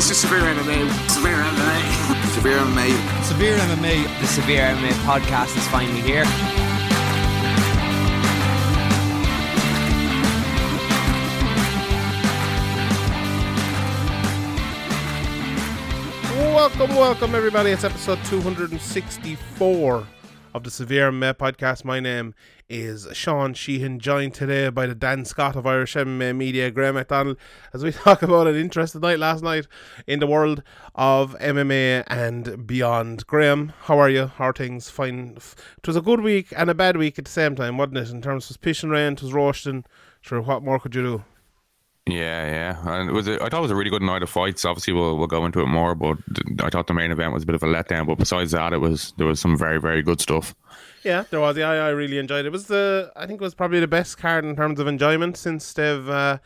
This is Severe MMA. Severe MMA. Severe MMA. Severe MMA. The Severe MMA podcast is finally here. Welcome, welcome, everybody. It's episode 264 of the Severe MMA podcast. My name is Sean Sheehan, joined today by the Dan Scott of Irish MMA Media, Graham McDonald, as we talk about an interesting night last night in the world of MMA and beyond. Graham, how are you? How are things? Fine. It was a good week and a bad week at the same time, wasn't it? In terms of pitch and rain, it was roasting. Sure, what more could you do? Yeah, yeah, and it was. A, I thought it was a really good night of fights. Obviously, we'll we'll go into it more, but I thought the main event was a bit of a letdown. But besides that, it was there was some very very good stuff. Yeah, there was. Yeah, I, I really enjoyed it. It was the I think it was probably the best card in terms of enjoyment since they've uh,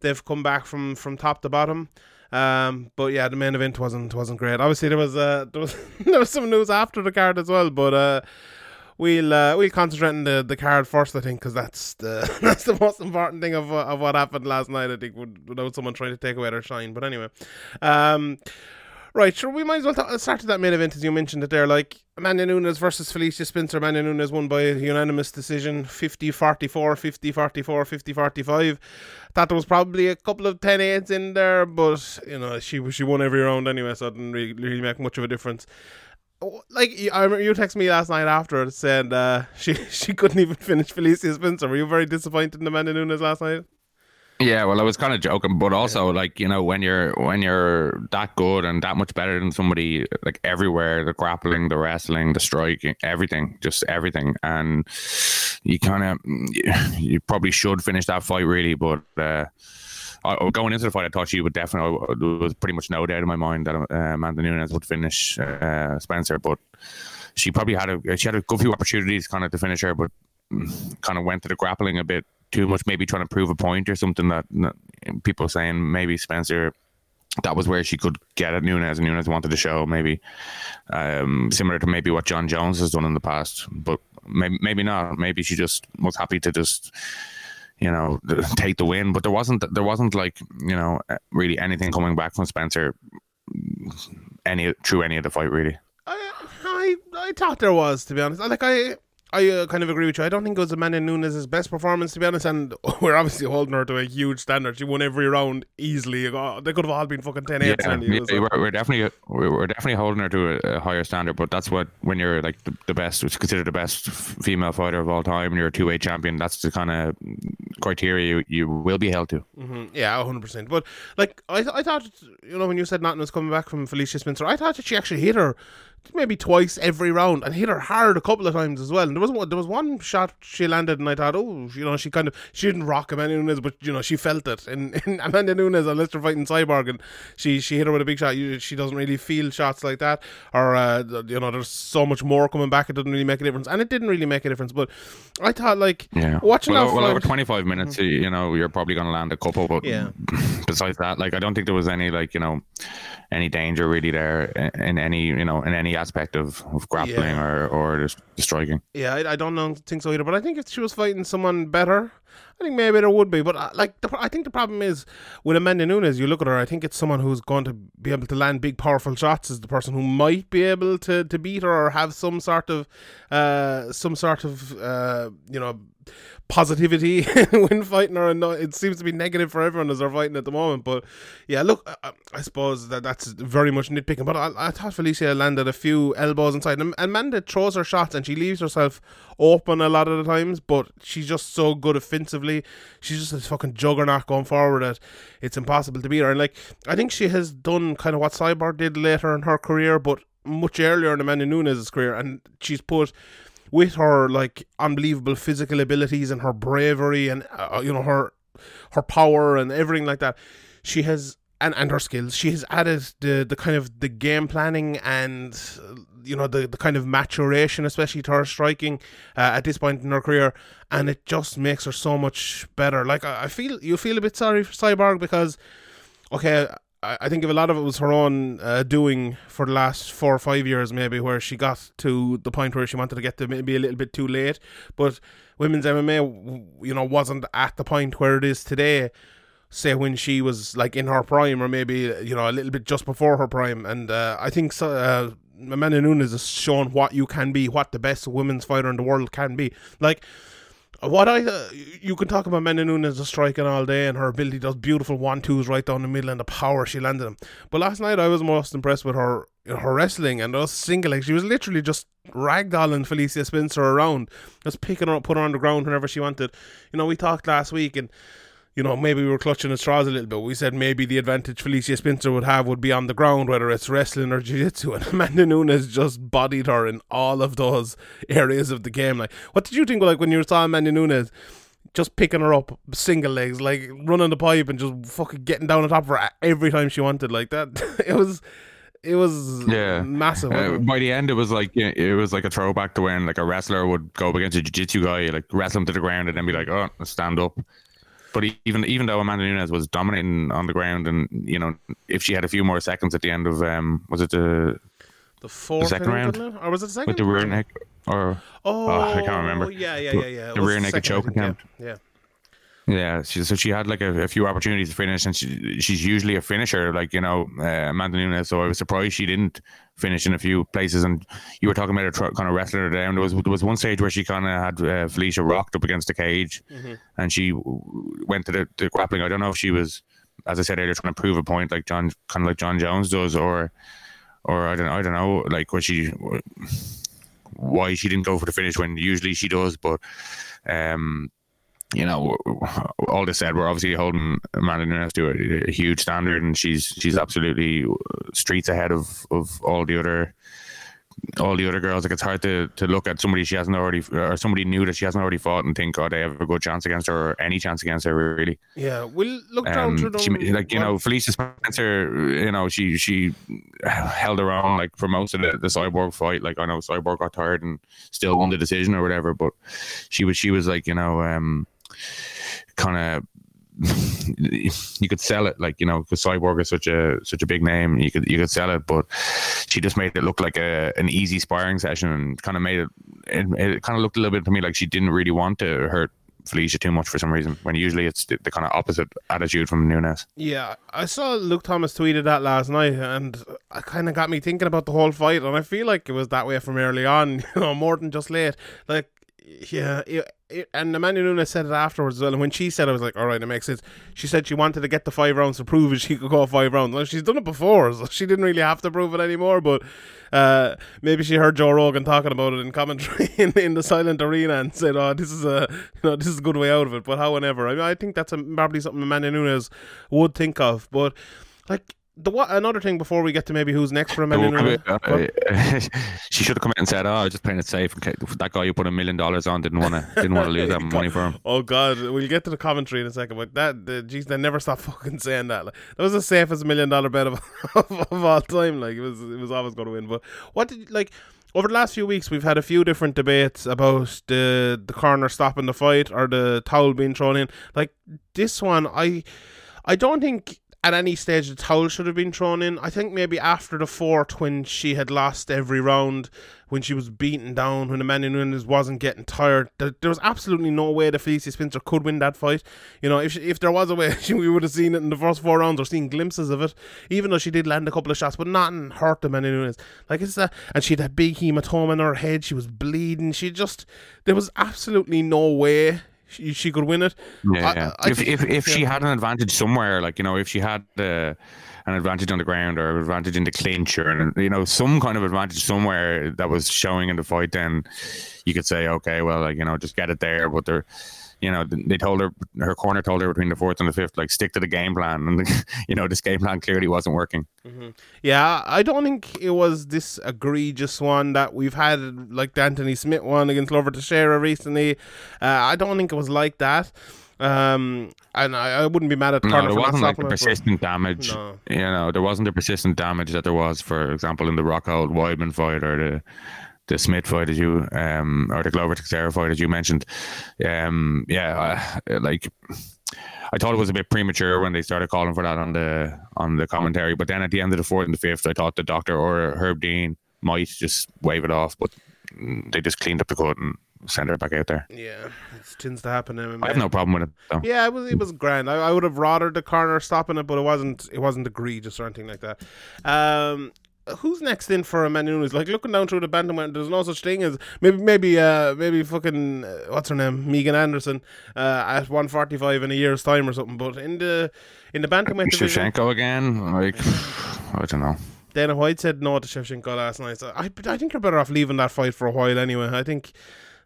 they've come back from from top to bottom. Um, but yeah, the main event wasn't wasn't great. Obviously, there was uh, there was there was some news after the card as well, but uh, we'll uh, we'll concentrate on the, the card first, I think, because that's the that's the most important thing of of what happened last night. I think without someone trying to take away their shine. But anyway, um, right, sure, we might as well th- start with that main event as you mentioned it there. Like Amanda Nunes versus Felicia Spencer. Amanda Nunes won by unanimous decision, 50-44, 50-44, 50-45. Thought there was probably a couple of 10-8s in there, but you know she she won every round anyway, so it didn't really, really make much of a difference like I remember you texted me last night after saying uh, she she couldn't even finish Felicia Spencer. Were you very disappointed in Amanda Nunes last night? Yeah, well, I was kind of joking, but also yeah. like you know when you're when you're that good and that much better than somebody like everywhere, the grappling, the wrestling, the striking, everything, just everything, and you kind of you probably should finish that fight really, but. Uh, I, going into the fight, I thought she would definitely. There was pretty much no doubt in my mind that uh, Amanda Nunes would finish uh, Spencer, but she probably had a she had a good few opportunities kind of to finish her, but kind of went to the grappling a bit too much, maybe trying to prove a point or something that, that people saying maybe Spencer that was where she could get at Nunes, and Nunes wanted to show maybe um, similar to maybe what Jon Jones has done in the past, but maybe maybe not. Maybe she just was happy to just you know, take the win. But there wasn't there wasn't like you know uh, really anything coming back from Spencer any through any of the fight really. I I, I thought there was to be honest. Like I I uh, kind of agree with you. I don't think it was Amanda Nunes' best performance, to be honest. And we're obviously holding her to a huge standard. She won every round easily. Oh, they could have all been fucking 10 8 yeah, yeah, we're, we're, definitely we're definitely holding her to a, a, higher standard. But that's what when you're like the, the best, it's considered the best female fighter of all time, and you're a two way champion. That's the kind of criteria you, you will be held to. Mm-hmm. Yeah, hundred percent. But like I, th- I thought, you know, when you said nothing was coming back from Felicia Spencer, I thought that she actually hit her maybe twice every round and hit her hard a couple of times as well. And there was one, there was one shot she landed, and I thought, oh, you know, she kind of she didn't rock Amanda Nunes, but you know, she felt it. And, and Amanda Nunes, unless they're fighting Cyborg, and she she hit her with a big shot. She doesn't really feel shots like that, or uh, you know, there's so much more coming back. It doesn't really make a difference, and it didn't really make a difference. But I thought, like, yeah, watching well, that well fight, over 25 minutes, you know, you're probably going to land a couple. But yeah. besides that, like, I don't think there was any like you know any danger really there in any you know in any aspect of of grappling yeah. or or just striking. Yeah, I, I don't know, think so either. But I think if she was fighting someone better, I think maybe there would be. But uh, like, the, I think the problem is with Amanda Nunes. You look at her. I think it's someone who's going to be able to land big, powerful shots. Is the person who might be able to to beat her or have some sort of uh some sort of uh you know positivity when fighting her, and it seems to be negative for everyone as they're fighting at the moment. But yeah, look, I, I suppose that that's very much nitpicking. But I, I, thought Felicia landed a few elbows inside, and Amanda throws her shots and she leaves herself open a lot of the times. But she's just so good offensively. She's just a fucking juggernaut going forward that it's impossible to beat her. And like, I think she has done kind of what Cyborg did later in her career, but much earlier in Amanda Nunes' career, and she's put with her like unbelievable physical abilities and her bravery and uh, you know her her power and everything like that, she has and and her skills. She has added the the kind of the game planning and you know the the kind of maturation, especially to her striking uh, at this point in her career, and it just makes her so much better. Like I, I feel you feel a bit sorry for Cyborg because okay. I I think if a lot of it was her own uh, doing for the last four or five years, maybe where she got to the point where she wanted to get to maybe a little bit too late. But women's MMA, you know, wasn't at the point where it is today. Say when she was like in her prime, or maybe you know a little bit just before her prime. And uh, I think so, uh, Amanda Nunes has shown what you can be, what the best women's fighter in the world can be. Like what I uh, you can talk about Amanda Nunes as striking all day and her ability does beautiful one twos right down the middle and the power she landed them. But last night I was most impressed with her her wrestling and those single legs. She was literally just ragdolling Felicia Spencer around, just picking her up, put her on the ground whenever she wanted. You know, we talked last week and you know, maybe we were clutching at straws a little bit. We said maybe the advantage Felicia Spencer would have would be on the ground, whether it's wrestling or jiu-jitsu. And Amanda Nunes just bodied her in all of those areas of the game. Like, what did you think, like, when you saw Amanda Nunes just picking her up single legs, like, running the pipe and just fucking getting down on top of her every time she wanted? Like, that, it was... It was Yeah. massive. Uh, by the end, it was like yeah, it was like a throwback to when like a wrestler would go up against a jiu-jitsu guy, like wrestle him to the ground, and then be like, "Oh, stand up." But even even though Amanda Nunes was dominating on the ground, and you know, if she had a few more seconds at the end of um, was it the the fourth second round? or was it the second? with the rear neck or Oh, I can't remember. Yeah, yeah, yeah, yeah. It the rear naked I choke think, yeah. attempt. Yeah. Yeah, she, so she had like a, a few opportunities to finish, and she, she's usually a finisher, like you know uh, Amanda Nunes. So I was surprised she didn't finish in a few places. And you were talking about her tr- kind of wrestling her down. There was there was one stage where she kind of had uh, Felicia rocked up against the cage, Mm-hmm. and she w- went to the, the grappling. I don't know if she was, as I said earlier, trying to prove a point, like Jon, kind of like Jon Jones does, or or I don't I don't know, like was she why she didn't go for the finish when usually she does, but. um you know, all this said, we're obviously holding Amanda Nunes to a, a huge standard, and she's she's absolutely streets ahead of, of all the other all the other girls. Like it's hard to, to look at somebody she hasn't already or somebody new that she hasn't already fought and think, oh, they have a good chance against her or any chance against her really. Yeah, we'll look down Um, she, like you know, Felicia Spencer, you know, she she held her own like for most of the, the cyborg fight. Like I know cyborg got tired and still won the decision or whatever, but she was she was like you know, um, kind of. you could sell it like you know because cyborg is such a such a big name you could you could sell it but she just made it look like a an easy sparring session and kind of made it it, it kind of looked a little bit to me like she didn't really want to hurt Felicia too much for some reason when usually it's the, the kind of opposite attitude from Nunes Yeah, I saw Luke Thomas tweeted that last night, and it kind of got me thinking about the whole fight. And I feel like it was that way from early on, you know, more than just late. Like, yeah, it, it, and Amanda Nunes said it afterwards as well. And when she said, it, I was like, all right, it makes sense. She said she wanted to get the five rounds to prove it she could go five rounds. Well, she's done it before, so she didn't really have to prove it anymore. But uh, maybe she heard Joe Rogan talking about it in commentary in, in the silent arena and said, "Oh, this is a you know this is a good way out of it." But however, I mean, I think that's a, probably something Amanda Nunes would think of. But like the what another thing before we get to maybe who's next for a uh, she should have come out and said, "Oh, I was just playing it safe." case That guy who put a million dollars on didn't want to didn't want to lose that money for him. Oh God, we'll get to the commentary in a second, but that, the, geez, they never stop fucking saying that. Like, that was the safest million dollar bet of, of, of all time. Like it was, it was always going to win. But what did like over the last few weeks? We've had a few different debates about the the corner stopping the fight or the towel being thrown in. Like this one, I, I don't think. At any stage, the towel should have been thrown in. I think maybe after the fourth, when she had lost every round, when she was beaten down, when Amanda Nunes wasn't getting tired, there, there was absolutely no way that Felicia Spencer could win that fight. You know, if she, if there was a way, we would have seen it in the first four rounds or seen glimpses of it. Even though she did land a couple of shots, but nothing hurt Amanda Nunes. Like it's a, and she had a big hematoma in her head. She was bleeding. She just there was absolutely no way she, she could win it. Yeah, I- I if think- if if she had an advantage somewhere, like you know, if she had uh, an advantage on the ground or an advantage in the clinch or an, you know some kind of advantage somewhere that was showing in the fight, then you could say, okay, well, like you know, just get it there. But they're, you know, they told her her corner told her between the fourth and the fifth, like stick to the game plan, and you know, this game plan clearly wasn't working. Yeah, I don't think it was this egregious one that we've had, like the Anthony Smith one against Glover Teixeira recently. Uh, I don't think it was like that. Um, and I, I wouldn't be mad at No, there wasn't like the but- persistent damage. No. You know, there wasn't the persistent damage that there was, for example, in the Rockhold Weidman fight or the the Smith fight, as you um, or the Glover Teixeira fight, as you mentioned. Um, yeah, uh, like I thought it was a bit premature when they started calling for that on the on the commentary. But then at the end of the fourth and the fifth, I thought the doctor or Herb Dean might just wave it off, but they just cleaned up the court and sent her back out there. Yeah, it tends to happen. I have no problem with it though. Yeah, it was it was grand. I, I would have rather the corner stopping it, but it wasn't it wasn't egregious or anything like that. Um, who's next in for Amanda Nunes? Like looking down through the bantamweight, there's no such thing as maybe maybe uh maybe fucking uh, what's her name Megan Anderson uh at 145 in a year's time or something. But in the in the bantamweight division, Shevchenko again, like I don't know. Dana White said no to Shevchenko last night. So I I think you're better off leaving that fight for a while anyway. I think.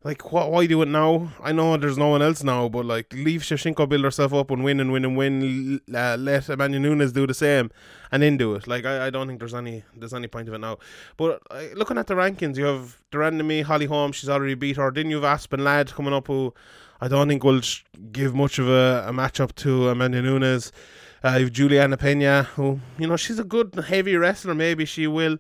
Like, wh- why do it now? I know there's no one else now, but like, leave Shevchenko build herself up and win and win and win. Uh, let Amanda Nunes do the same, and then do it. Like, I, I don't think there's any there's any point of it now. But uh, looking at the rankings, you have de Randamie, Holly Holm. She's already beat her. Then you have Aspen Ladd coming up, who I don't think will give much of a, a matchup to Amanda Nunes. Uh, you have Juliana Pena, who you know she's a good heavy wrestler. Maybe she will.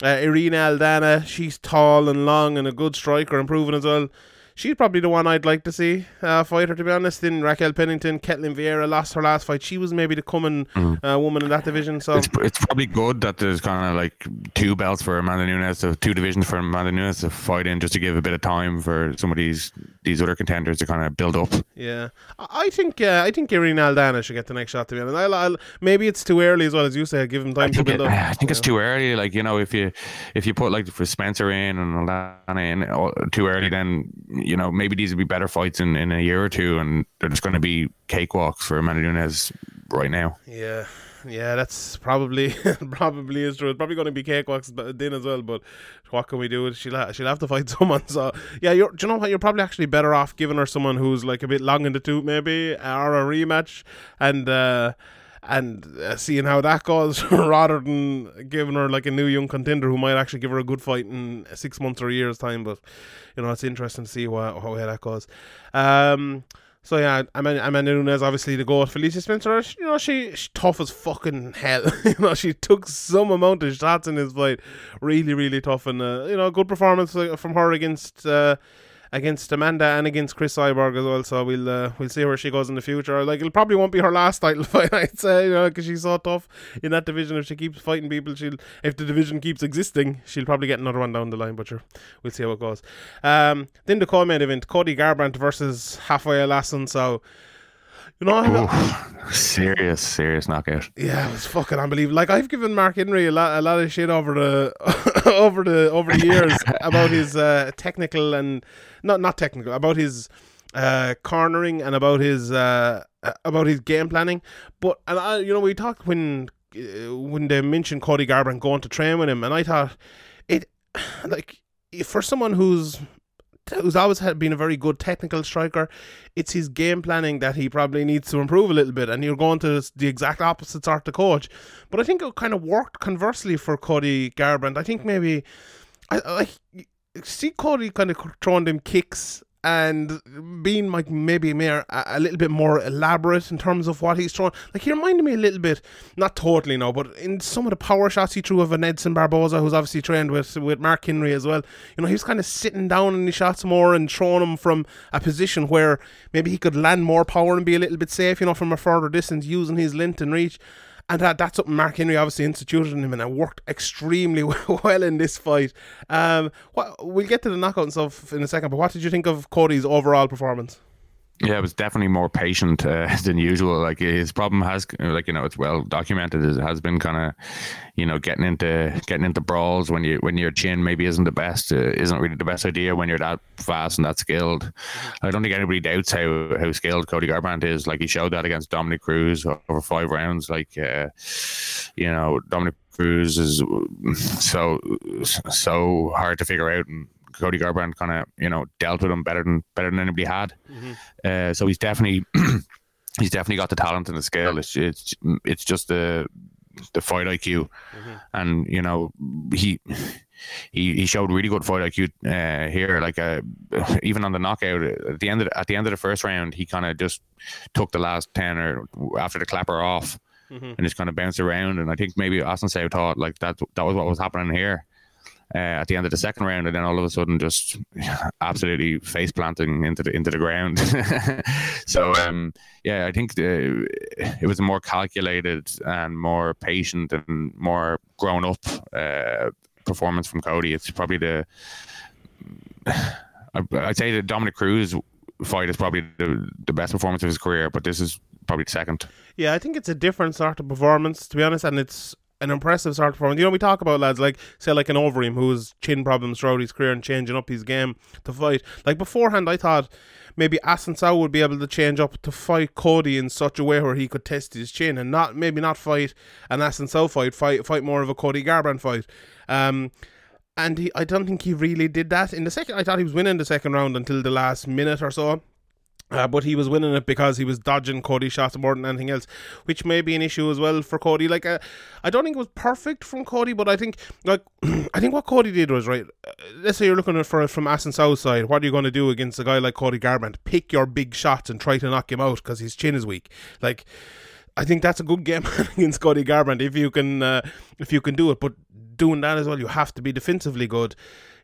Uh, Irene Aldana, she's tall and long and a good striker, improving as well. She's probably the one I'd like to see uh, fight her, to be honest. Then Raquel Pennington, Ketlen Vieira lost her last fight. She was maybe the coming uh, woman in that division. So It's, it's probably good that there's kind of like two belts for Amanda Nunes, so two divisions for Amanda Nunes to fight in, just to give a bit of time for some of these these other contenders to kind of build up. Yeah, I think uh, I think Irene Aldana should get the next shot. To be honest, I'll, I'll, maybe it's too early as well as you say. Give him time to build it, up. I think it's too early. Like you know, if you if you put like for Spencer in and Aldana in uh, too early, then you know maybe these would be better fights in, in a year or two, and they're just going to be cakewalks for Amanda Nunes right now. Yeah, yeah, that's probably probably is true. It's probably going to be cakewalks then as well. But what can we do? She'll ha- she'll have to fight someone. So yeah, you're. Do you know what? You're probably actually better off giving her someone who's like a bit long in the tooth, maybe, or a rematch, and. uh and uh, seeing how that goes, rather than giving her like a new young contender who might actually give her a good fight in six months or a year's time. But you know, it's interesting to see what, how that goes. Um, so yeah, Amanda, Amanda Nunes obviously the goat. Felicia Spencer, you know, she, she tough as fucking hell. you know, she took some amount of shots in this fight, really, really tough, and uh, you know, good performance uh, from her against uh, against Amanda and against Cris Cyborg as well. So we'll uh, we'll see where she goes in the future. Like it probably won't be her last title fight, I'd say, you know, because she's so tough in that division. If she keeps fighting people, she'll if the division keeps existing, she'll probably get another one down the line. But we'll see how it goes. Um, then the co-main event: Cody Garbrandt versus Raphael Assunção. So. You know, Oof, serious, serious knockout. yeah, it was fucking unbelievable. Like I've given Mark Henry a lot, a lot of shit over the, over the, over the years about his uh, technical and not not technical about his uh, cornering and about his uh, about his game planning. But and I, you know, we talked when uh, when they mentioned Cody Garbrandt going to train with him, and I thought it like for someone who's who's always had been a very good technical striker, it's his game planning that he probably needs to improve a little bit. And you're going to the exact opposite sort of coach. But I think it kind of worked conversely for Cody Garbrandt. I think maybe I, I see Cody kind of throwing them kicks and being like maybe more, a, little bit more elaborate in terms of what he's throwing. Like he reminded me a little bit, not totally no, but in some of the power shots he threw of an Edson Barboza, who's obviously trained with with Mark Henry as well. You know, he was kind of sitting down in the shots more and throwing them from a position where maybe he could land more power and be a little bit safe, you know, from a further distance using his length and reach. And that, that's something Mark Henry obviously instituted in him, and it worked extremely well in this fight. Um, what, we'll get to the knockout and stuff in a second, but what did you think of Cody's overall performance? Yeah, it was definitely more patient uh, than usual. Like his problem has, like you know, it's well documented. It has been kind of, you know, getting into getting into brawls when you when your chin maybe isn't the best, uh, isn't really the best idea when you're that fast and that skilled. I don't think anybody doubts how how skilled Cody Garbrandt is. Like he showed that against Dominick Cruz over five rounds. Like, uh, you know, Dominick Cruz is so so hard to figure out and. Cody Garbrandt kind of you know dealt with him better than better than anybody had. Uh, so he's definitely he's definitely got the talent and the skill. It's it's it's just the the fight IQ, and you know he he, he showed really good fight IQ uh, here. Like uh, even on the knockout at the end of the, at the end of the first round, he kind of just took the last ten or after the clapper off, Mm-hmm. and just kind of bounced around. And I think maybe Assunção thought like that that was what was happening here. Uh, at the end of the second round, and then all of a sudden, just absolutely face planting into the into the ground. so, um, yeah, I think the, it was a more calculated and more patient and more grown up uh, performance from Cody. It's probably the I'd say the Dominick Cruz fight is probably the, the best performance of his career, but this is probably the second. Yeah, I think it's a different sort of performance, to be honest, and it's an impressive start performance. You know, we talk about lads like, say, like an Overeem who's chin problems throughout his career and changing up his game to fight. Like beforehand, I thought maybe Assunção would be able to change up to fight Cody in such a way where he could test his chin and not maybe not fight an Assunção fight, fight fight more of a Cody Garbrandt fight. Um, and he, I don't think he really did that in the second. I thought he was winning the second round until the last minute or so. Uh, but he was winning it because he was dodging Cody shots more than anything else, which may be an issue as well for Cody. Like, uh, I don't think it was perfect from Cody, but I think, like, I think what Cody did was right. Uh, let's say you're looking for from Assunção side. What are you going to do against a guy like Cody Garbrandt? Pick your big shots and try to knock him out because his chin is weak. Like, I think that's a good game against Cody Garbrandt if you can, uh, if you can do it. But doing that as well, you have to be defensively good.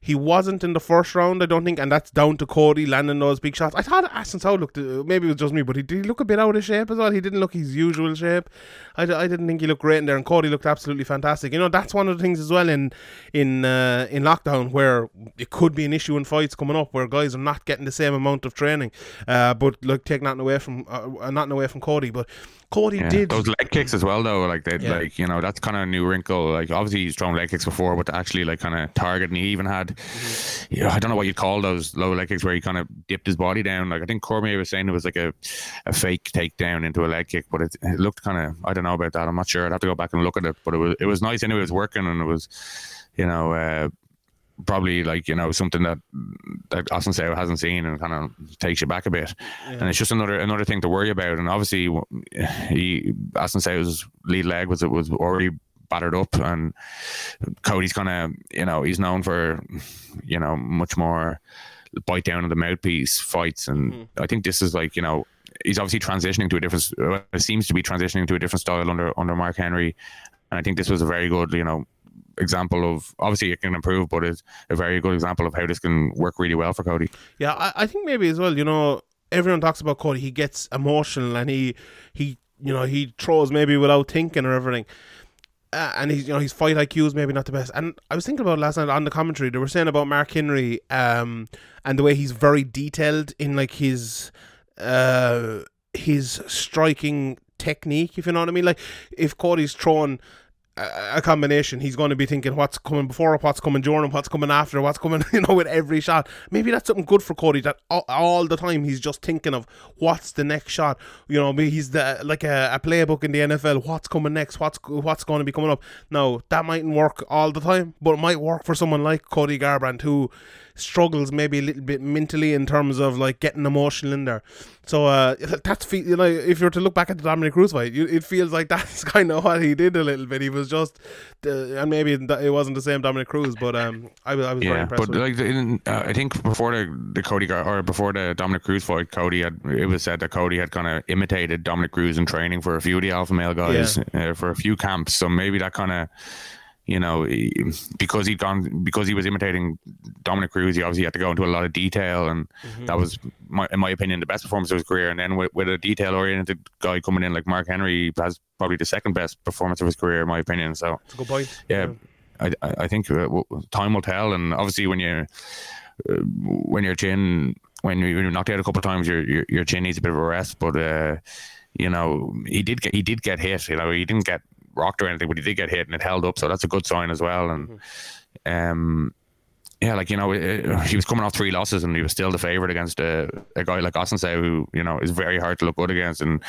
He wasn't in the first round, I don't think, and that's down to Cody landing those big shots. I thought Assunção looked, uh, maybe it was just me, but he did look a bit out of shape as well. He didn't look his usual shape. I, I didn't think he looked great in there, and Cody looked absolutely fantastic. You know, that's one of the things as well in in uh, in lockdown where it could be an issue in fights coming up where guys are not getting the same amount of training. Uh, but like take nothing away from uh, nothing away from Cody, but Cody Yeah. did those leg kicks as well, though. Like they, Yeah. like you know, that's kind of a new wrinkle. Like obviously he's thrown leg kicks before, but to actually like kind of target, and he even had, Mm-hmm. you know, I don't know what you'd call those low leg kicks where he kind of dipped his body down. Like I think Cormier was saying it was like a, a fake takedown into a leg kick, but it, it looked kind of, I don't know about that. I'm not sure. I'd have to go back and look at it, but it was it was nice anyway. It was working, and it was, you know. Uh, Probably like you know something that that Assunção hasn't seen and kind of takes you back a bit, and it's just another another thing to worry about. And obviously, he Assunção's lead leg was it was already battered up, and Cody's kind of you know he's known for you know much more bite down on the mouthpiece fights, and I think this is like you know he's obviously transitioning to a different uh, seems to be transitioning to a different style under under Mark Henry, and I think this was a very good you know example of obviously it can improve, but it's a very good example of how this can work really well for Cody. Yeah, I, I think maybe as well, you know, everyone talks about Cody, he gets emotional and he he you know, he throws maybe without thinking or everything. Uh, and he's you know his fight IQ is maybe not the best. And I was thinking about last night on the commentary, they were saying about Mark Henry, um, and the way he's very detailed in like his uh his striking technique, if you know what I mean. Like if Cody's throwing a combination. He's going to be thinking what's coming before, what's coming during, what's coming after, what's coming, you know, with every shot. Maybe that's something good for Cody that all, all the time he's just thinking of what's the next shot. You know, he's the like a, a playbook in the NFL. What's coming next? What's what's going to be coming up? No, that mightn't work all the time, but it might work for someone like Cody Garbrandt who struggles maybe a little bit mentally in terms of like getting emotional in there. So uh, that's fe- you know if you were to look back at the Dominick Cruz fight, you, it feels like that's kind of what he did a little bit. He was just, uh, and maybe it wasn't the same Dominick Cruz, but um, I was I was very Yeah, impressed. but like in, uh, I think before the the Cody or before the Dominick Cruz fight, Cody had it was said that Cody had kind of imitated Dominick Cruz in training for a few of the alpha male guys uh, for a few camps. So maybe that kind of you know because he'd gone because he was imitating Dominick Cruz, he obviously had to go into a lot of detail, and Mm-hmm. that was my, in my opinion the best performance of his career. And then with, with a detail oriented guy coming in like Mark Henry, has probably the second best performance of his career in my opinion. So It's a good point. yeah, I, I I think uh, time will tell, and obviously when you uh, when your chin when you're knocked out a couple of times, your, your your chin needs a bit of a rest. But uh, you know he did get he did get hit. You know he didn't get rocked or anything, but he did get hit and it held up, so that's a good sign as well. And um. Yeah, like you know, uh, he was coming off three losses and he was still the favorite against a, a guy like Assunção, who you know is very hard to look good against, and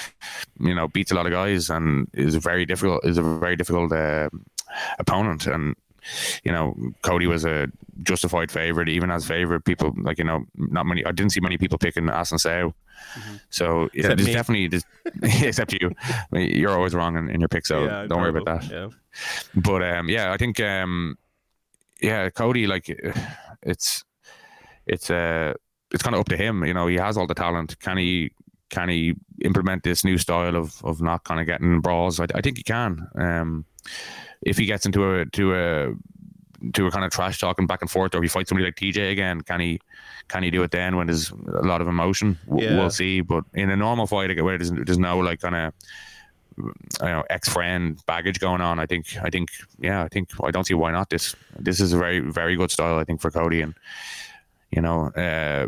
you know beats a lot of guys and is very difficult. Is a very difficult uh, opponent, and you know Cody was a justified favorite, even as favorite. People like you know not many. I didn't see many people picking Assunção. So yeah, there's me. definitely there's, except you. I mean, You're always wrong in, in your pick, so Yeah, don't worry about that. Yeah. But um, yeah, I think um, yeah, Cody, like it's it's uh it's kind of up to him. You know, he has all the talent. Can he can he implement this new style of of not kind of getting brawls? I, I think he can. Um, if he gets into a to a to a kind of trash talking back and forth, or if he fights somebody like TJ again, can he can he do it then when there's a lot of emotion? W- Yeah. We'll see. But in a normal fight, where there's, there's no like kind of you know ex friend baggage going on, I think I think yeah, I think I don't see why not. This this is a very very good style, I think, for Cody, and you know uh,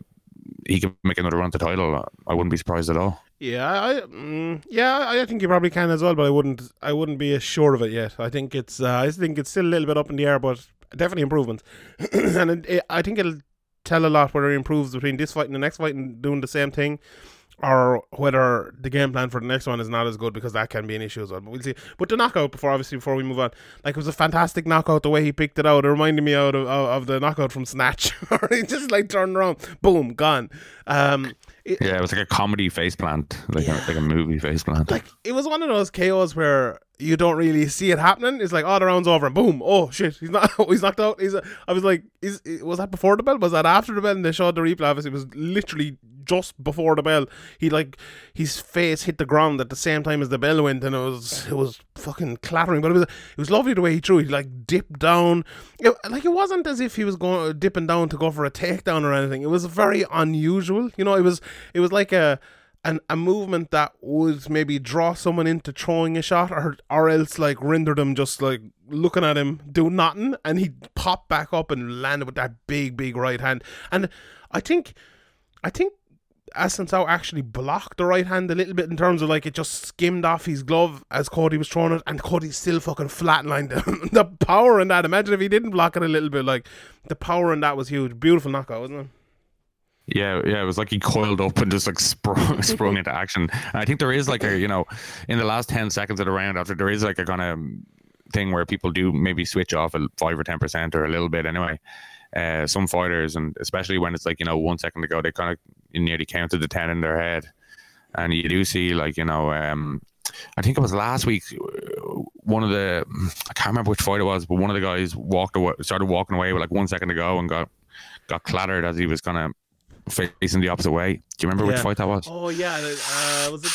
he could make another run to title. I wouldn't be surprised at all. Yeah, I mm, yeah, I think you probably can as well, but I wouldn't I wouldn't be as sure of it yet. I think it's uh, I think it's still a little bit up in the air, but definitely improvements. and it, it, I think it'll tell a lot whether he improves between this fight and the next fight and doing the same thing, or whether the game plan for the next one is not as good because that can be an issue as well. But we'll see. But the knockout before obviously before we move on, like it was a fantastic knockout the way he picked it out. It reminded me out of, of, the knockout from Snatch, he just like turned around, boom, gone. Um, it, Yeah, it was like a comedy face plant, like a, like a movie face plant. like it was one of those KOs where you don't really see it happening. It's like, oh, the round's over, and boom, oh shit, he's not, he's knocked out. He's, I was like, is was that before the bell? Was that after the bell? And they showed the replay. Obviously, it was literally just before the bell. He like his face hit the ground at the same time as the bell went, and it was it was fucking clattering. But it was it was lovely the way he threw. He like dipped down. It, like it wasn't as if he was going dipping down to go for a takedown or anything. It was very unusual. You know, it was it was like a an, a movement that would maybe draw someone into throwing a shot or or else like render them just like looking at him do nothing and he'd pop back up and land with that big big right hand and I think I think Assunção actually blocked the right hand a little bit in terms of like it just skimmed off his glove as Cody was throwing it, and Cody still fucking flatlined the power in that. Imagine if he didn't block it a little bit. Like the power in that was huge. Beautiful knockout, wasn't it? Yeah, yeah, it was like he coiled up and just like sprung, sprung into action. And I think there is like a, you know, in the last 10 seconds of the round, after there is like a kind of thing where people do maybe switch off a five or 10% or a little bit anyway. Uh, some fighters, and especially when it's like, you know, one second to go, they kind of nearly counted the 10 in their head. And you do see, like, you know, um, I think it was last week. uh, One of the, I can't remember which fight it was, but one of the guys walked away, started walking away with like one second to go and got got clattered as he was kind of facing the opposite way. Do you remember which fight that was? Oh yeah, uh, was it?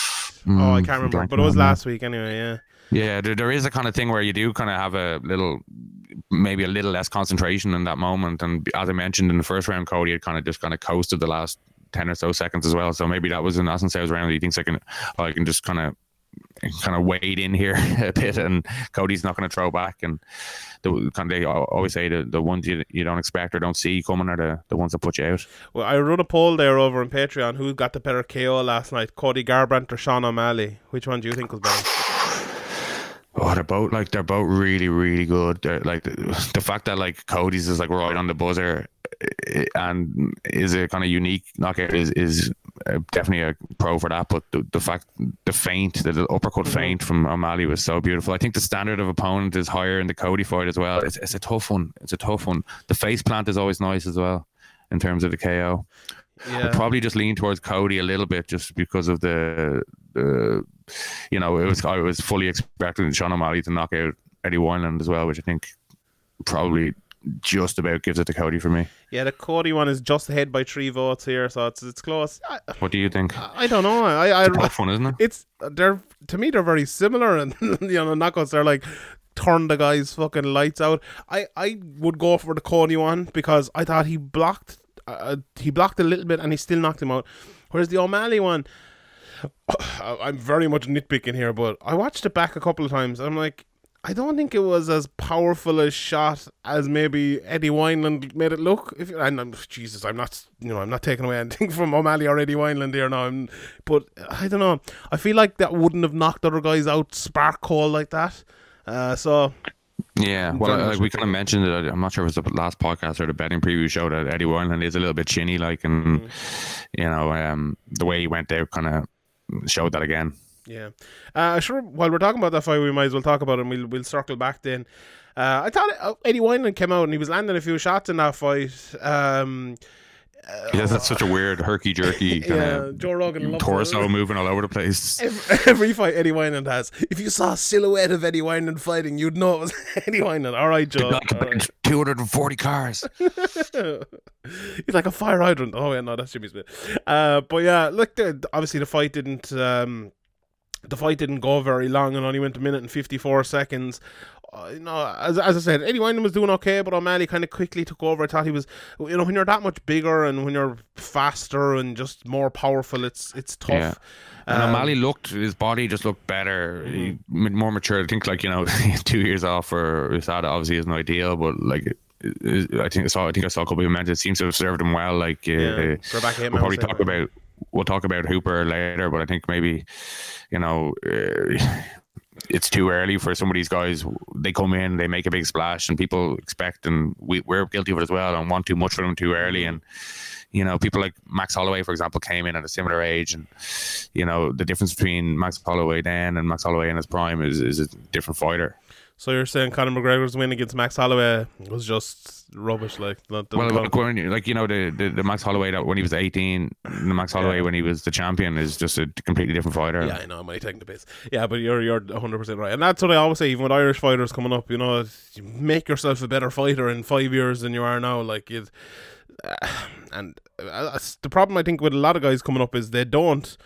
oh, I Mm, can't remember, but it was last week anyway. Yeah. Yeah, there, there is a kind of thing where you do kind of have a little, maybe a little less concentration in that moment. And as I mentioned in the first round, Cody had kind of just kind of coasted the last ten or so seconds as well. So maybe that was in Assunção's round. He thinks I can, I can just kind of, kind of wade in here a bit, and Cody's not going to throw back. And the kind of they always say the the ones you, you don't expect or don't see coming are the, the ones that put you out. Well, I run a poll there over on Patreon. Who got the better KO last night, Cody Garbrandt or Sean O'Malley? Which one do you think was better? Oh, they're both like they're both really, really good. They're, like the, the fact that like Cody's is like right on the buzzer eh, and is a kind of unique knockout is is Uh, definitely a pro for that. But the, the fact the feint, the, the uppercut mm-hmm. feint from O'Malley was so beautiful. I think the standard of opponent is higher in the Cody fight as well. It's it's a tough one. It's a tough one. The face plant is always nice as well in terms of the KO. Yeah. I'd probably just lean towards Cody a little bit just because of the, the you know, it was I was fully expecting Sean O'Malley to knock out Eddie Wineland as well, which I think probably just about gives it to Cody for me. Yeah, the Cody one is just ahead by three votes here, so it's it's close. I, What do you think? I don't know. I, I Tough one, isn't it? it's they're to me they're very similar, and you know knockouts they're like turn the guy's fucking lights out. I I would go for the Cody one because I thought he blocked uh, he blocked a little bit and he still knocked him out, whereas the O'Malley one. I'm very much nitpicking here, but I watched it back a couple of times. I'm like, I don't think it was as powerful a shot as maybe Eddie Wineland made it look. If and I'm, Jesus, I'm not, you know, I'm not taking away anything from O'Malley or Eddie Wineland here now. I'm, but I don't know. I feel like that wouldn't have knocked other guys out spark cold like that. Uh, so Yeah, well, like we kind of mentioned it. I'm not sure if it was the last podcast or the betting preview show that Eddie Wineland is a little bit chinny, like, and you know, um, the way he went out kind of showed that again. Yeah. Uh, sure. While we're talking about that fight, we might as well talk about it. and We'll we'll circle back then. Uh, I thought uh, Eddie Wineland came out and he was landing a few shots in that fight. Um, Yeah, that's such a weird herky jerky kind Yeah, of Joe Rogan loves torso moving all over the place. Every, every fight Eddie Wineland has. If you saw a silhouette of Eddie Wineland fighting, you'd know it was Eddie Wineland. All right, Joe. Like right. 240 cars. He's like a fire hydrant. Oh yeah, no, that's Jimmy Smith. Uh, but yeah, look, the, obviously the fight didn't. Um, the fight didn't go very long and only went a minute and 54 seconds. Uh, you know, as, as I said, Eddie Wineland was doing okay, but O'Malley kind of quickly took over. I thought he was, you know, when you're that much bigger and when you're faster and just more powerful, it's it's tough. Yeah. And Um, O'Malley looked, his body just looked better, Mm-hmm. m- more mature. I think, like, you know, two years off for USADA obviously isn't ideal, but like, I think I saw, I think I saw a couple of events. It seems to have served him well. Like, uh, Yeah, we'll probably talk about, we'll talk about Hooper later, but I think maybe, you know, uh, it's too early for some of these guys. They come in, they make a big splash, and people expect, and we, we're guilty of it as well, and want too much for them too early. And you know, people like Max Holloway, for example, came in at a similar age, and you know, the difference between Max Holloway then and Max Holloway in his prime is is a different fighter. So you're saying Conor McGregor's win against Max Holloway was just rubbish, like not the Well, you- like you know, the, the the Max Holloway that when he was eighteen, the Max Holloway when he was the champion is just a completely different fighter. Yeah, I know. I'm only taking the piss. Yeah, but you're you're 100 percent right, and that's what I always say. Even with Irish fighters coming up, you know, you make yourself a better fighter in five years than you are now. Like it, and uh, the problem I think with a lot of guys coming up is they don't.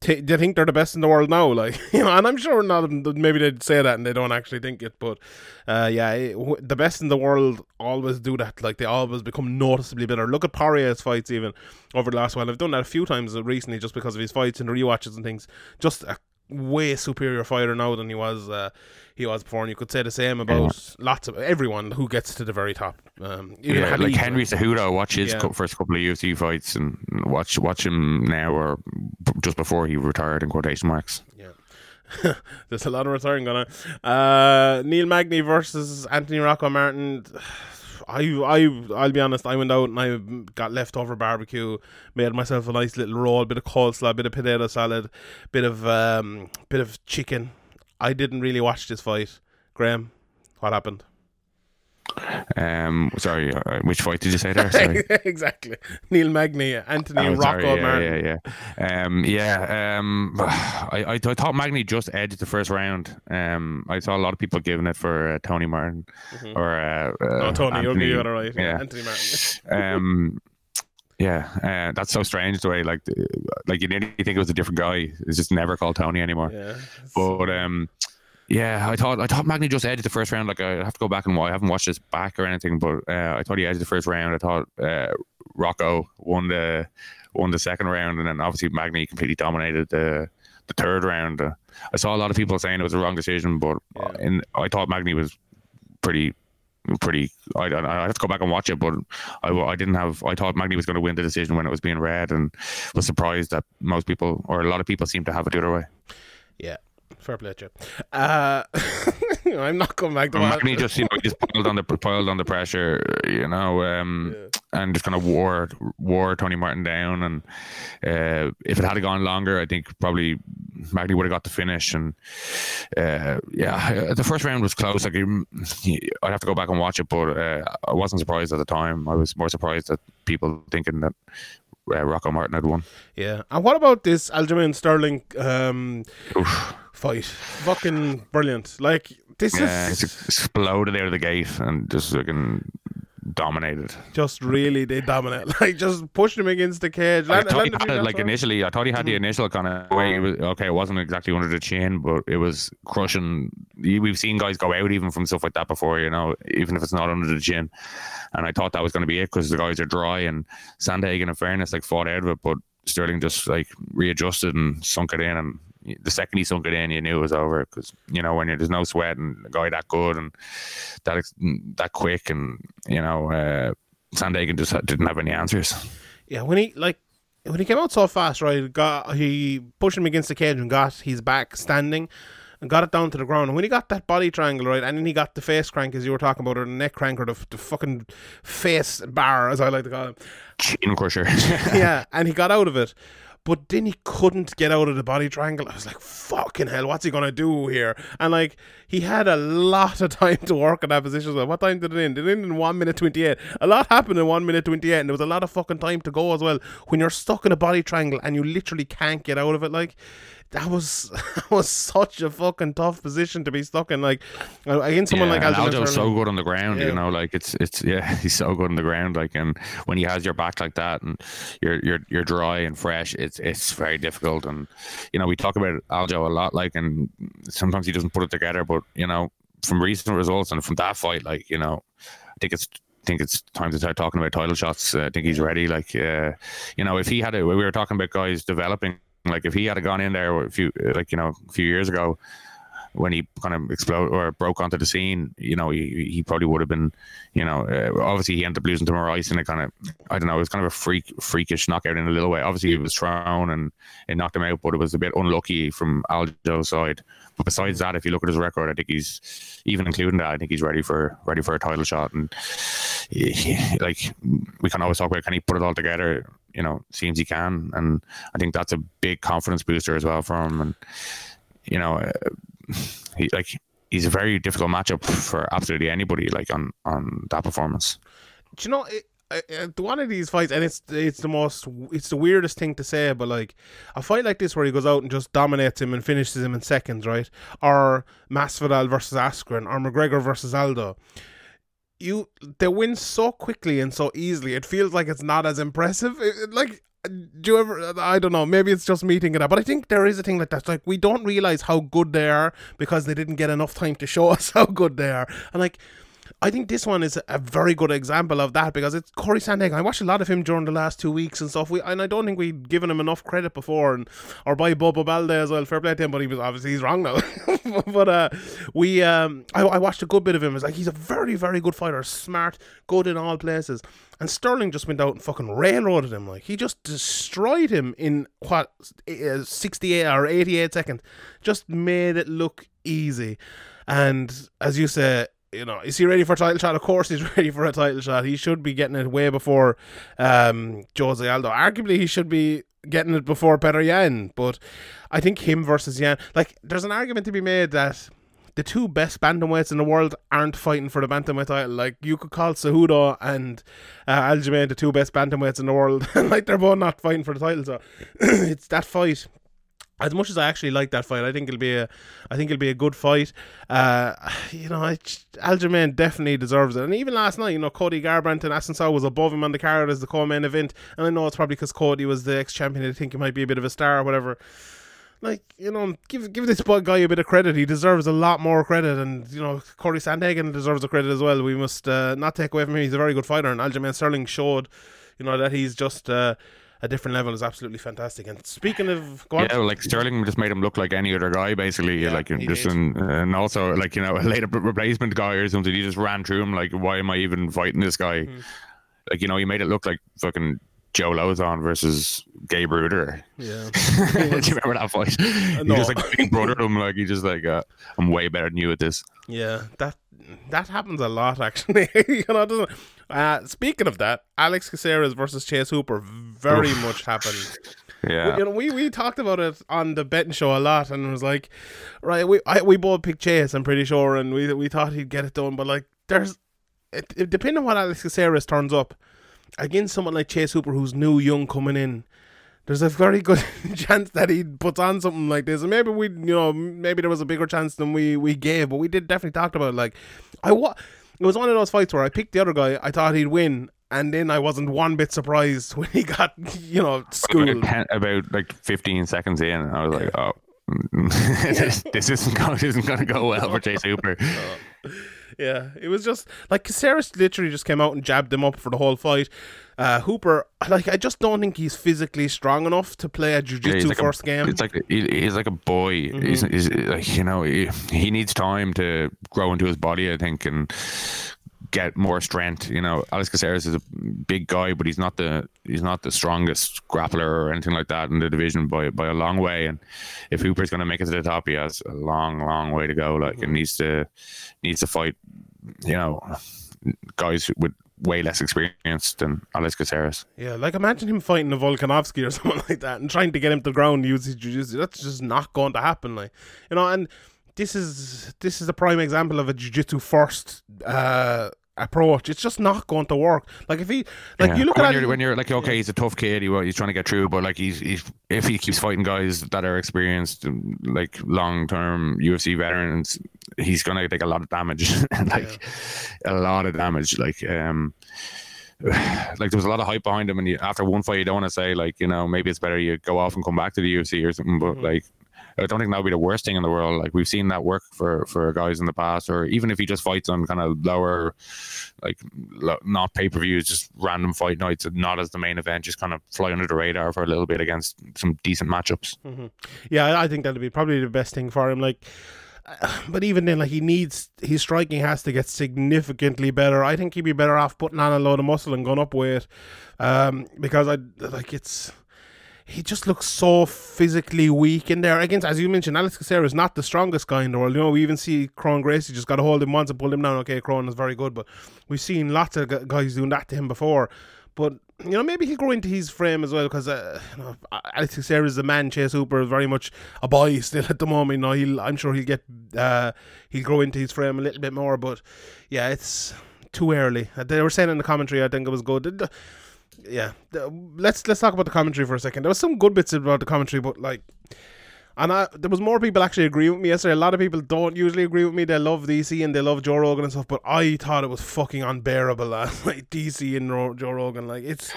T- they think they're the best in the world now, like you know, and I'm sure not. Maybe they'd say that and they don't actually think it, but uh, yeah, it, w- the best in the world always do that. Like they always become noticeably better. Look at Poirier's fights, even over the last while. I've done that a few times recently, just because of his fights and rewatches and things. Just a way superior fighter now than he was. Uh, he was before, and you could say the same about lots of everyone who gets to the very top. Um, even Yeah, like Henry Cejudo, watch his Yeah. first couple of UFC fights and watch watch him now or just before he retired in quotation marks. Yeah. There's a lot of retiring going on. Uh, Neil Magny versus Anthony Rocco Martin. I, I, I'll be honest. I went out and I got leftover barbecue, made myself a nice little roll, bit of coleslaw, bit of potato salad, bit of um, bit of chicken. I didn't really watch this fight. Graham, what happened? Um, sorry, uh, which fight did you say there? Sorry. exactly. Neil Magny, Anthony Oh, Rocco sorry, yeah, Martin. yeah, yeah, um, yeah. Um, I, I, I thought Magny just edged the first round. Um, I saw a lot of people giving it for uh, Tony Martin or uh, Oh, uh, Tony, you'll Anthony. be all right. Yeah. Anthony Martin. um, yeah, uh, that's so strange the way like like you nearly think it was a different guy. It's just never called Tony anymore. Yeah. But um, yeah, I thought I thought Magny just edged the first round. Like I have to go back and watch. I haven't watched this back or anything, but uh, I thought he edged the first round. I thought uh, Rocco won the won the second round, and then obviously Magny completely dominated the the third round. Uh, I saw a lot of people saying it was a wrong decision, but Yeah. in, I thought Magny was pretty. Pretty, I, I I have to go back and watch it, but I, I didn't have. I thought Magny was going to win the decision when it was being read, and was surprised that most people or a lot of people seem to have it the other way. Yeah. Fair play you. Uh, I'm not coming back to that. Magny just you know just piled on the piled on the pressure, you know, um, and just kind of wore wore Tony Martin down. And uh, if it had gone longer, I think probably Magny would have got the finish. And uh, yeah, the first round was close. Like I'd have to go back and watch it, but uh, I wasn't surprised at the time. I was more surprised at people thinking that uh, Rocco Martin had won. Yeah. And what about this Aljamain Sterling um, fight? Fucking brilliant. Like, this Yeah, is exploded out of the gate and just fucking dominated. just really, they dominate. Like, just pushed him against the cage. I thought he had it, like initially. I thought he had the initial kind of way. It was, okay, it wasn't exactly under the chin, but it was crushing. We've seen guys go out even from stuff like that before, you know, even if it's not under the chin. And I thought that was going to be it because the guys are dry and Sandhagen, in fairness, like fought out of it, but Sterling just like readjusted and sunk it in. And the second he sunk it in, you knew it was over because you know when there's no sweat and a guy that good and that that quick and you know. uh Sandhagen just didn't have any answers. Yeah, when he, like, when he came out so fast, right, got he pushed him against the cage and got his back standing and got it down to the ground. And when he got that body triangle, right, and then he got the face crank, as you were talking about, or the neck crank, or the, the fucking face bar, as I like to call him. Chin crusher. yeah, and he got out of it. But then he couldn't get out of the body triangle. I was like, fucking hell, what's he gonna do here? And like he had a lot of time to work in that position. So what time did it end? It ended in one minute twenty eight. A lot happened in one minute twenty eight, and there was a lot of fucking time to go as well. When you're stuck in a body triangle and you literally can't get out of it, like that was that was such a fucking tough position to be stuck in. Like uh, against someone like and Aljamain so good on the ground, Yeah. you know, like it's it's yeah, he's so good on the ground. Like and when he has your back like that and you're you're you're dry and fresh, it's it's very difficult. And you know, we talk about Aljo a lot, like and sometimes he doesn't put it together, but you know, from recent results and from that fight, like, you know, I think it's I think it's time to start talking about title shots. Uh, I think he's ready. Like, uh, you know, if he had a, we were talking about guys developing. Like, if he had gone in there a few, like you know, a few years ago, when he kind of exploded or broke onto the scene, you know, he, he probably would have been, you know, uh, obviously he ended up losing to Moraes and it kind of, I don't know, it was kind of a freak, freakish knockout in a little way. Obviously he was thrown and it knocked him out, but it was a bit unlucky from Aljo's side. But besides that, if you look at his record, I think he's even including that, I think he's ready for ready for a title shot. And he- like we can always talk about, can he put it all together? You know, seems he can, and I think that's a big confidence booster as well for him. And you know, uh, he like he's a very difficult matchup for absolutely anybody. Like on on that performance. Do you know it, one of these fights, and it's it's the most it's the weirdest thing to say, but like a fight like this where he goes out and just dominates him and finishes him in seconds, right? Or Masvidal versus Askren, or McGregor versus Aldo. You they win so quickly and so easily. It feels like it's not as impressive. It- like. Do you ever? I don't know. Maybe it's just meeting it up but I think there is a thing like that. Like we don't realize how good they are because they didn't get enough time to show us how good they are. And like, I think this one is a very good example of that because it's Corey Sandhagen. I watched a lot of him during the last two weeks and stuff. We and I don't think we'd given him enough credit before, and or by Bobo Balde as well. Fair play to him, but he was obviously he's wrong now. but uh, we um, I, I watched a good bit of him. It's like he's a very very good fighter, smart, good in all places. And Sterling just went out and fucking railroaded him. Like he just destroyed him in what uh, sixty eight or eighty eight seconds. Just made it look easy. And as you say, you know, is he ready for a title shot? Of course, he's ready for a title shot. He should be getting it way before um, Jose Aldo. Arguably, he should be getting it before Petr Yan. But I think him versus Yan, like, there's an argument to be made that the two best bantamweights in the world aren't fighting for the bantamweight title. Like, you could call Cejudo and uh, Aljamain the two best bantamweights in the world, and like they're both not fighting for the title. So it's that fight as much as I actually like that fight, I think it'll be a, I think it'll be a good fight. Uh, you know, Aljamain definitely deserves it. And even last night, you know, Cody Garbrandt and Assunção was above him on the card as the co-main event. And I know it's probably because Cody was the ex-champion. I think he might be a bit of a star or whatever. Like you know, give give this guy a bit of credit. He deserves a lot more credit, and you know, Corey Sandhagen deserves the credit as well. We must uh, not take away from him. He's a very good fighter, and Aljamain Sterling showed, you know, that he's just. Uh, a different level is absolutely fantastic. And speaking of, on. Yeah, like Sterling just made him look like any other guy, basically. Yeah, like just an, and also like you know a later replacement guy or something. He just ran through him. Like, why am I even fighting this guy? Hmm. Like you know, he made it look like fucking Joe Lauzon versus Gabe Ruediger. yeah, Do you remember that fight? He no. just like big brother him. Like he just like uh, I'm way better than you at this. Yeah, that that happens a lot actually. you know, doesn't? Uh, speaking of that, Alex Caceres versus Chase Hooper very much happened. Yeah. You know, we, we talked about it on the betting show a lot, and it was like, right, we I, we both picked Chase. I'm pretty sure, and we we thought he'd get it done, but like, there's it, it, depending on what Alex Caceres turns up against someone like Chase Hooper, who's new, young, coming in. There's a very good chance that he puts on something like this, and maybe we, you know, maybe there was a bigger chance than we we gave, but we did definitely talk about it. Like, I wa- it was one of those fights where I picked the other guy, I thought he'd win, and then I wasn't one bit surprised when he got, you know, schooled. About, 10, about like 15 seconds in, I was like, oh. this, this isn't going. This isn't going to go well for Chase Hooper. Yeah, it was just like Caceres literally just came out and jabbed him up for the whole fight. Uh, Hooper, like I just don't think he's physically strong enough to play a Yeah, jiu-jitsu he's like first a, game. It's like he, he's like a boy. Mm-hmm. He's, he's like you know he, he needs time to grow into his body. I think and get more strength. You know, Alex Caceres is a big guy, but he's not the he's not the strongest grappler or anything like that in the division by by a long way. And if Hooper's going to make it to the top, he has a long, long way to go. Like, Mm-hmm. and needs to needs to fight. You know, guys with way less experienced than Alex Caceres. Yeah, like imagine him fighting a Volkanovski or someone like that and trying to get him to the ground his jiu-jitsu. That's just not going to happen. Like, you know, and this is this is a prime example of a jiu-jitsu first uh, approach. It's just not going to work. Like if he, like Yeah. you look when at you're, when you're like okay, he's a tough kid. He, he's trying to get through, but like he's, he's if he keeps fighting guys that are experienced, like long term UFC veterans, he's gonna take a lot of damage, like a lot of damage. Like um, like there was a lot of hype behind him, and you, after one fight, you don't want to say like you know maybe it's better you go off and come back to the UFC or something, but like. I don't think that would be the worst thing in the world. Like we've seen that work for for guys in the past, or even if he just fights on kind of lower, like lo- not pay per views, just random fight nights, not as the main event, just kind of fly under the radar for a little bit against some decent matchups. yeah, I think that'd be probably the best thing for him. Like, but even then, like he needs his striking has to get significantly better. I think he'd be better off putting on a load of muscle and going up weight, um, because I like it's. He just looks so physically weak in there. Against, as you mentioned, Alex Caceres is not the strongest guy in the world. You know, we even see Kron Gracie just got to hold him once and pull him down. Okay, Cron is very good, but we've seen lots of guys doing that to him before. But you know, maybe he'll grow into his frame as well because uh, you know, Alex Teixeira is a man. Chase Hooper is very much a boy still at the moment. You know, he'll I'm sure he'll get uh, he'll grow into his frame a little bit more. But yeah, it's too early. They were saying in the commentary, I think it was good. Yeah, let's let's talk about the commentary for a second. There was some good bits about the commentary, but like. And I, there was more people actually agree with me yesterday. A lot of people don't usually agree with me. They love DC and they love Joe Rogan and stuff. But I thought it was fucking unbearable. Like DC and Joe Rogan, like it's.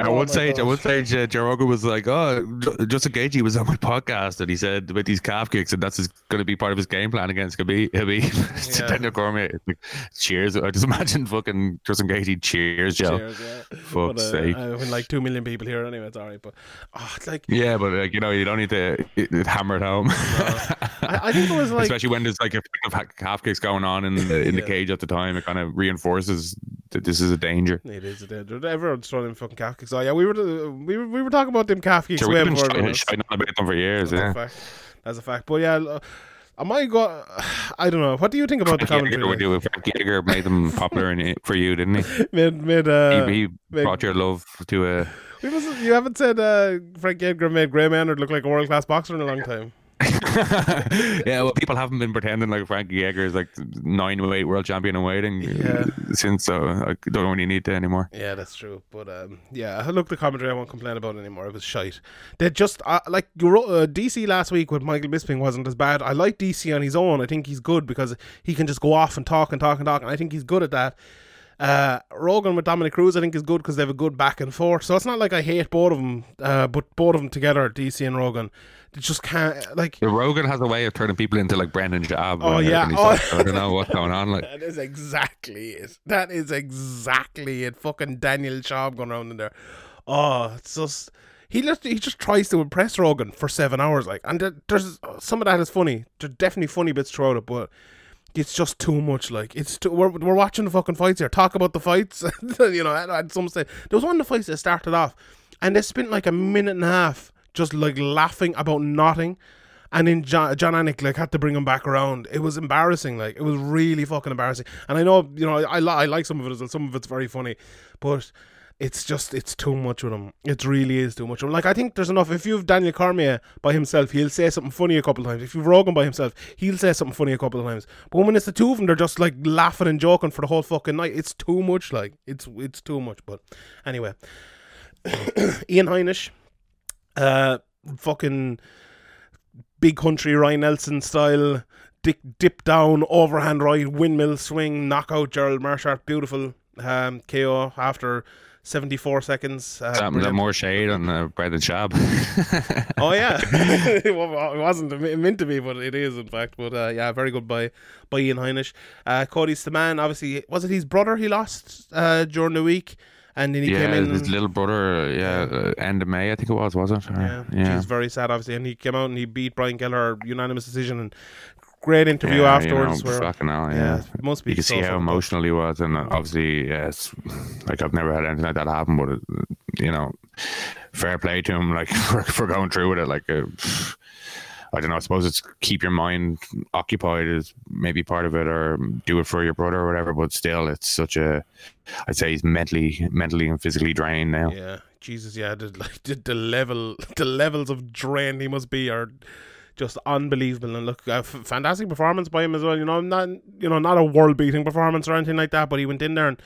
At Oh one stage, at one stage, uh, Joe Rogan was like, "Oh, J- Justin Gaethje was on my podcast, and he said about these calf kicks, and that's going to be part of his game plan against Khabib." Habib. Yeah. Daniel Cormier, like, cheers! I just imagine fucking Justin Gaethje, cheers, Joe. Cheers, yeah. Fuck's uh, sake. uh, when like two million people here anyway, it's alright. But oh, it's like Yeah, but like you know, you don't need to it, it hammer it home. I, I think it was like Especially when there's like a of calf kicks going on in the, in Yeah. the cage at the time, it kind of reinforces that this is a danger. it is a danger. Everyone's throwing fucking calf kicks. Oh yeah, we were we were, we were talking about them Sure, way we've been before. sh- everyone else. shiting on about them for years. That's Yeah. a fact. That's a fact. But yeah, I might go. I don't know. What do you think about the Frankie Edgar, commentary? we do. Frankie Edgar made them popular in, for you, didn't he? Made, made, uh, he, he made- brought your love to a. we must- you haven't said uh, Frank Edgar made Gray Maynard look like a world class boxer in a long time. yeah, well, people haven't been pretending like Frankie Edgar is like nine weight world champion in waiting Yeah. since, so I don't really need to anymore. Yeah, that's true. But um, yeah, look, the commentary I won't complain about anymore. It was shite. They just uh, like Euro- uh, DC last week with Michael Bisping wasn't as bad. I like DC on his own. I think he's good because he can just go off and talk and talk and talk, and I think he's good at that. Uh, Rogan with Dominick Cruz, I think is good because they have a good back and forth. So it's not like I hate both of them, uh, but both of them together, DC and Rogan, they just can't like. The Rogan has a way of turning people into like Brendan Schaub. Oh, yeah. Oh. like, I don't know what's going on. Like, That is exactly it. That is exactly it. Fucking Daniel Schaub going around in there. Oh, it's just he just he just tries to impress Rogan for seven hours, like, and there's some of that is funny. There's definitely funny bits throughout it, but it's just too much. Like, it's too, we're we're watching the fucking fights here. Talk about the fights, you know. At, at some stage, there was one of the fights that started off, and they spent like a minute and a half just like laughing about nothing. And then John, Jon Anik like had to bring him back around. It was embarrassing. Like it was really fucking embarrassing. And I know you know I I, like some of it as well. Some of it's very funny, but it's just it's too much with him. It really is too much. Like I think there's enough. If you've Daniel Cormier by himself, he'll say something funny a couple of times. If you've Rogan by himself, he'll say something funny a couple of times. But when it's the two of them, they're just like laughing and joking for the whole fucking night. It's too much. Like it's it's too much. But anyway, Ian Heinisch, uh, fucking big country Roy Nelson style, dick dip down, overhand right, windmill swing, knockout Gerald Meerschaert, beautiful um, KO after 74 seconds. Uh, that, that more shade on uh, Brendan Schaub. Oh yeah, it it wasn't meant to be, but it is in fact. But uh, yeah, very good by by Ian Heinisch. Uh, Cody Stamann, obviously, was it his brother he lost uh, during the week, and then he yeah, came in. his little brother. Yeah, uh, end of May, I think it was, was it? Or- Yeah, yeah. she's very sad, obviously, and he came out and he beat Brian Kelleher unanimous decision and great interview Yeah, afterwards. You know, where, fucking hell, yeah, yeah. it must You can so see how emotional he was, and uh, obviously, yes, like I've never had anything like that happen, but it, you know, fair play to him, like for, for going through with it. Like, uh, I don't know. I suppose it's keep your mind occupied is maybe part of it, or do it for your brother or whatever. But still, it's such a. I'd say he's mentally, mentally and physically drained now. Yeah, Jesus, yeah, the, like the, the level, the levels of drain he must be are just unbelievable. And look, a f- fantastic performance by him as well. You know, not you know not a world beating performance or anything like that, but he went in there and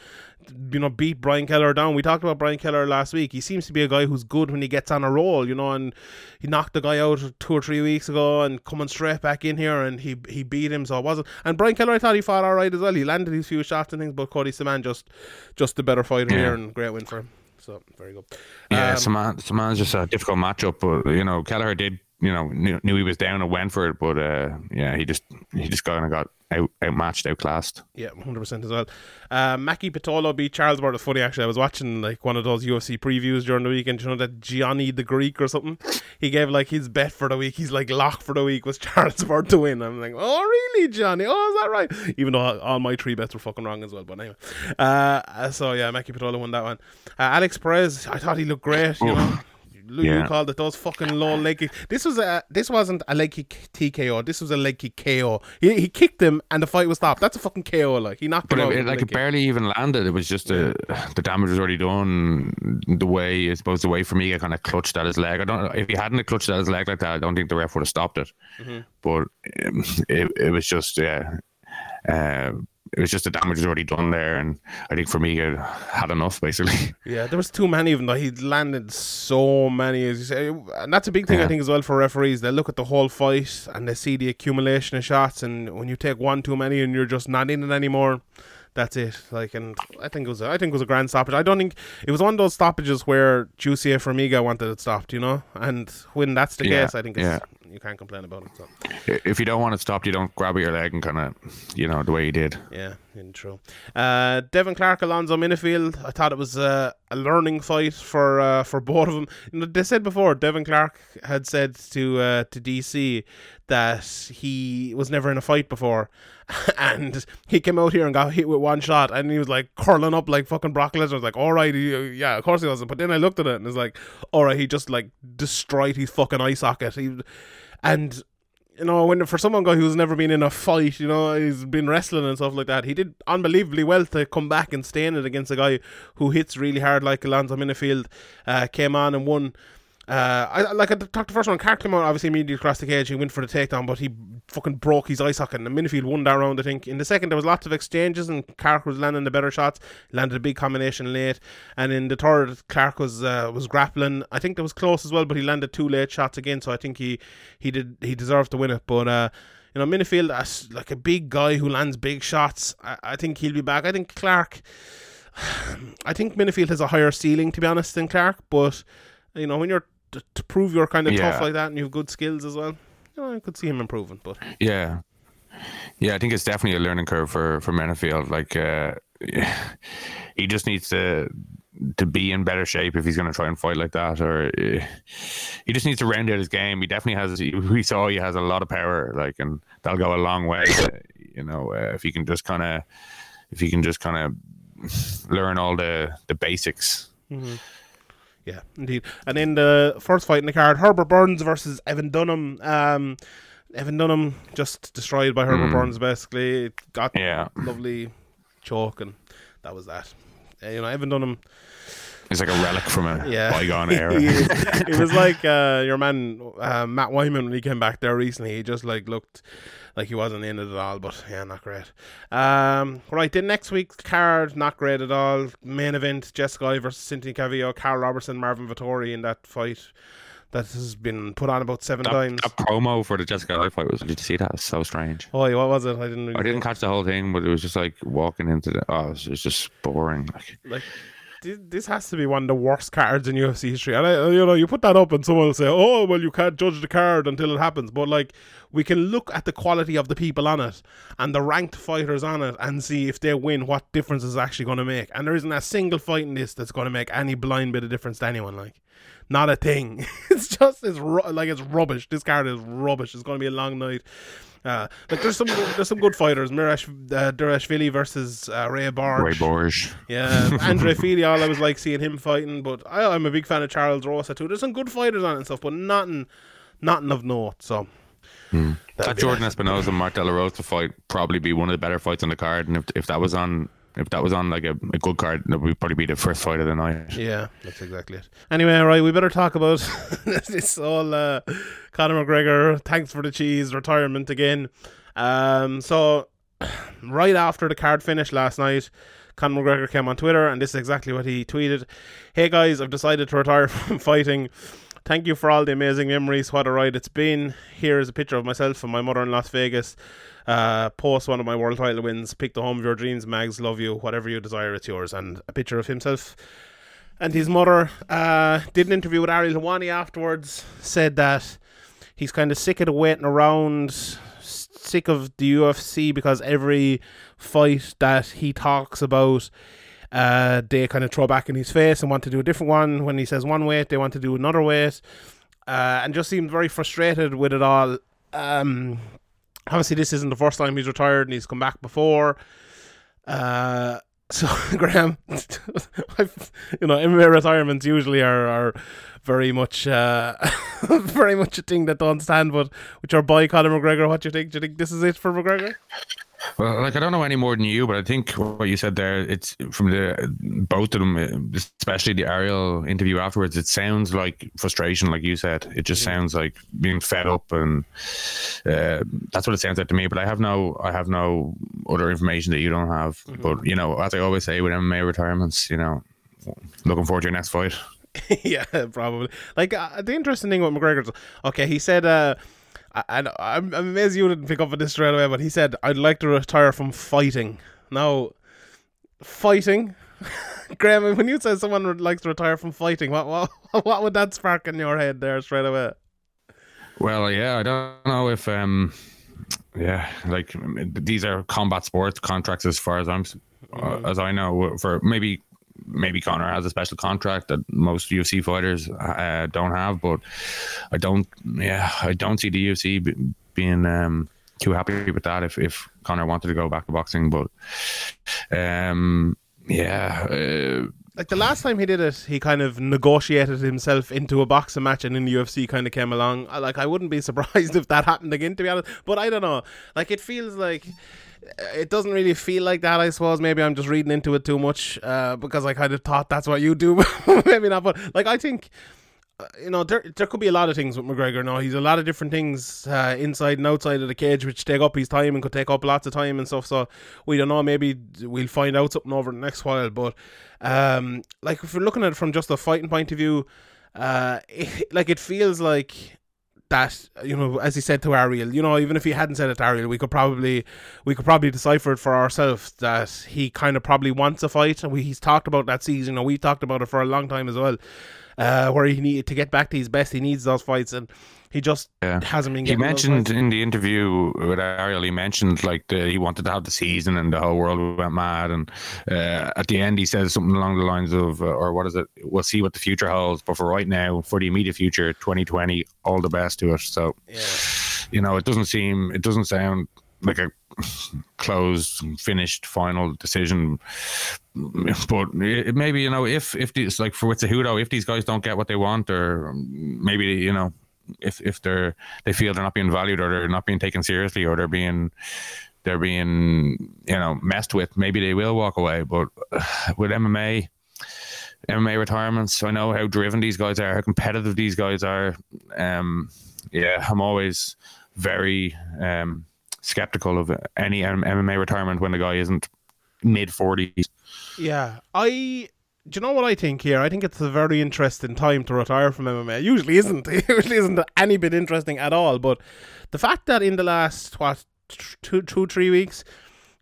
you know beat Brian Kelleher down. We talked about Brian Kelleher last week. He seems to be a guy who's good when he gets on a roll. You know, and he knocked the guy out two or three weeks ago and coming straight back in here and he he beat him. So it wasn't. And Brian Kelleher, I thought he fought all right as well. He landed his few shots and things, but Cody Stamann just just the better fighter Yeah. here and great win for him. So very good. Yeah, Um, Saman, Saman's just a difficult matchup, but you know Kelleher did, you know, knew, knew he was down and went for it, but uh, yeah, he just he just kind of got out outmatched, outclassed. Yeah, hundred percent as well. Uh, Maki Pitolo beat Charles Byrd. It's funny actually. I was watching like one of those UFC previews during the weekend. You know that Gianni the Greek or something. He gave like his bet for the week. He's like lock for the week was Charles Byrd to win. I'm like, oh really, Johnny? Oh, is that right? Even though all- my three bets were fucking wrong as well. But anyway, uh, so yeah, Maki Pitolo won that one. Uh, Alex Perez, I thought he looked great. You know. Lu- You Yeah. called it those fucking low leg kick. This was a this wasn't a leg kick TKO. This was a leg kick KO. He, he kicked him and the fight was stopped. That's a fucking KO. Like he knocked But him it, it, like it kick. barely even landed. It was just uh the damage was already done. The way I suppose the way for me, I kind of clutched at his leg. I don't. know If he hadn't clutched at his leg like that, I don't think the ref would have stopped it. Mm-hmm. But um, it it was just yeah. Uh, it was just the damage was already done there, and I think for me, I had enough basically. Yeah, there was too many of them. Though. He landed so many, as you say, and that's a big thing I think as well for referees. They look at the whole fight and they see the accumulation of shots, and when you take one too many and you're just not in it anymore, that's it. Like, and I think it was, I think it was a grand stoppage. I don't think it was one of those stoppages where Jussier Formiga wanted it stopped, you know. And when that's the Yeah, case, I think it's, yeah. You can't complain about it. So. if you don't want it stopped, you don't grab at your leg and kind of, you know, the way he did. Yeah, in true. Uh, Devin Clark, Alonzo Menifield. I thought it was uh, a learning fight for uh, for both of them. You know, they said before Devin Clark had said to uh, to DC that he was never in a fight before, and he came out here and got hit with one shot, and he was like curling up like fucking Brock Lesnar. I was like, all right, he, yeah, of course he wasn't. But then I looked at it and it's like, all right, he just like destroyed his fucking eye socket. He, and you know, when for someone guy who's never been in a fight, you know, he's been wrestling and stuff like that, he did unbelievably well to come back and stay in it against a guy who hits really hard like Alonzo Menifield. Uh, came on and won. Uh, I like I talked the first one. Out obviously immediately across the cage. He went for the takedown, but he fucking broke his eye socket. And Menifield won that round, I think. In the second, there was lots of exchanges, and Clark was landing the better shots. Landed a big combination late, and in the third, Clark was uh, was grappling. I think that was close as well, but he landed two late shots again. So I think he he did he deserved to win it. But uh, you know, Menifield, as like a big guy who lands big shots, I, I think he'll be back. I think Clark. I think Menifield has a higher ceiling, to be honest, than Clark. But you know, when you're to, to prove you're kind of tough like that and you have good skills as well, you know, I could see him improving. But Yeah, yeah, I think it's definitely a learning curve for for Menifield. Like, uh, he just needs to to be in better shape if he's going to try and fight like that, or uh, he just needs to round out his game. He definitely has. We saw he has a lot of power, like, and that'll go a long way. uh, you know, uh, if he can just kind of, if he can just kind of learn all the the basics. Yeah, indeed. And in the first fight in the card, Herbert Burns versus Evan Dunham. Um, Evan Dunham just destroyed by Herbert Burns. Basically, got Yeah. lovely choke, and that was that. Uh, you know, Evan Dunham. It's like a relic from a Yeah, bygone era. It was like uh, your man uh, Matt Wiman when he came back there recently. He just like looked like he wasn't in it at all. But yeah, not great. Um, right then next week's card, not great at all. Main event: Jessica Eye versus Cynthia Calvillo, Karl Roberson, Marvin Vettori in that fight. That has been put on about seven That, times. A promo for the Jessica Eye fight was. Did you see that? It's so strange. Oh, yeah, what was it? I didn't. Really I didn't catch the whole thing, but it was just like walking into the. Oh, it was, it was just boring. Like, like this has to be one of the worst cards in UFC history. And I, you know, you put that up, and someone will say, "Oh, well, you can't judge the card until it happens." But like, we can look at the quality of the people on it and the ranked fighters on it, and see if they win, what difference is actually going to make. And there isn't a single fight in this that's going to make any blind bit of difference to anyone. Like, not a thing. it's just it's ru- like it's rubbish. This card is rubbish. It's going to be a long night. Uh, like there's some there's some good fighters. Mirash uh, Dvalishvili versus uh, Ray Barge. Ray Borge. Yeah, Andre Filial, I was like seeing him fighting, but I, I'm a big fan of Charles Rosa too. There's some good fighters on it and stuff, but nothing, nothing of note. So That Jordan Espinosa and Mark De La Rosa fight probably be one of the better fights on the card, and if if that was on if that was on like a, a good card, that would probably be the first fight of the night. Yeah, that's exactly it. Anyway, right, we better talk about this all uh, Conor McGregor. Thanks for the cheese retirement again. Um, so right after the card finished last night, Conor McGregor came on Twitter, and this is exactly what he tweeted: "Hey guys, I've decided to retire from fighting." Thank you for all the amazing memories. What a ride it's been. Here is a picture of myself and my mother in Las Vegas. Uh, post one of my world title wins. Pick the home of your dreams, Mags. Love you. Whatever you desire, it's yours. And a picture of himself and his mother. Uh, did an interview with Ariel Helwani afterwards. Said that he's kind of sick of the waiting around, sick of the UFC because every fight that he talks about uh, they kind of throw back in his face and want to do a different one. When he says one weight, they want to do another weight, uh, and just seemed very frustrated with it all. Um, obviously, this isn't the first time he's retired, and he's come back before. Uh, so Graham, you know, MMA retirements usually are, are very much uh, very much a thing that don't stand. But with your boy Conor McGregor, what do you think? Do you think this is it for McGregor? Well, like I don't know any more than you, but I think what you said there, it's from the both of them, especially the Ariel interview afterwards. It sounds like frustration, like you said. It just sounds like being fed up, and uh, that's what it sounds like to me. But I have no, I have no other information that you don't have. Mm-hmm. But you know, as I always say with MMA retirements, you know, looking forward to your next fight. yeah, probably. Like uh, the interesting thing with McGregor, okay, he said. Uh, and I'm, I'm amazed you didn't pick up on this straight away, but he said, I'd like to retire from fighting. Now, fighting? Graham, when you say someone would like to retire from fighting, what, what what would that spark in your head there straight away? Well, yeah, I don't know if um, yeah, like these are combat sports contracts as far as I'm uh, as I know for maybe maybe Conor has a special contract that most UFC fighters uh, don't have, but I don't. Yeah, I don't see the UFC b- being um, too happy with that if if Conor wanted to go back to boxing. But um, yeah. Uh, like the last time he did it, he kind of negotiated himself into a boxing match, and in the UFC kind of came along. Like I wouldn't be surprised if that happened again, to be honest. But I don't know. Like it feels like it doesn't really feel like that. I suppose maybe I'm just reading into it too much uh, because I kind of thought that's what you do. maybe not, but like I think. Uh, you know, there there could be a lot of things with McGregor. Now he's a lot of different things uh, inside and outside of the cage, which take up his time and could take up lots of time and stuff. So we don't know. Maybe we'll find out something over the next while. But um, like if we're looking at it from just a fighting point of view, uh, it, like it feels like that you know as he said to Ariel you know even if he hadn't said it to Ariel we could probably we could probably decipher it for ourselves that he kind of probably wants a fight. And we, he's talked about that season and we talked about it for a long time as well uh, where he needed to get back to his best. He needs those fights and he just yeah. hasn't been. He mentioned in the interview with Ariel, he mentioned like the, he wanted to have the season, and the whole world went mad. And uh, at the end, he says something along the lines of, uh, or what is it? We'll see what the future holds. But for right now, for the immediate future, 2020, all the best to us. So, yeah. you know, it doesn't seem, it doesn't sound like a closed, finished, final decision. But it, maybe you know, if if these like for with Cejudo, if these guys don't get what they want, or maybe you know if if they're they feel they're not being valued or they're not being taken seriously or they're being they're being you know messed with, maybe they will walk away. But with MMA, MMA retirements, I know how driven these guys are, how competitive these guys are. Um, yeah, I'm always very um, skeptical of any MMA retirement when the guy isn't mid 40s. Yeah, I do you know what I think here? I think it's a very interesting time to retire from MMA. It usually isn't. It usually isn't any bit interesting at all. But the fact that in the last what two, two, three weeks,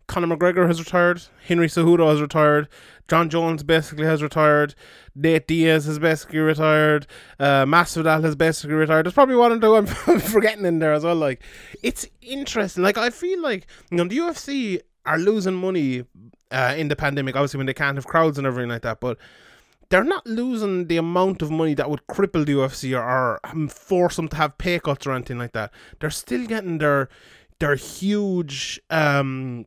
Conor McGregor has retired, Henry Cejudo has retired, Jon Jones basically has retired, Nate Diaz has basically retired, uh, Masvidal has basically retired. There's probably one or two I'm forgetting in there as well. Like, it's interesting. Like, I feel like you know the UFC are losing money uh, in the pandemic, obviously when they can't have crowds and everything like that, but they're not losing the amount of money that would cripple the UFC or, or um, force them to have pay cuts or anything like that. They're still getting their their huge um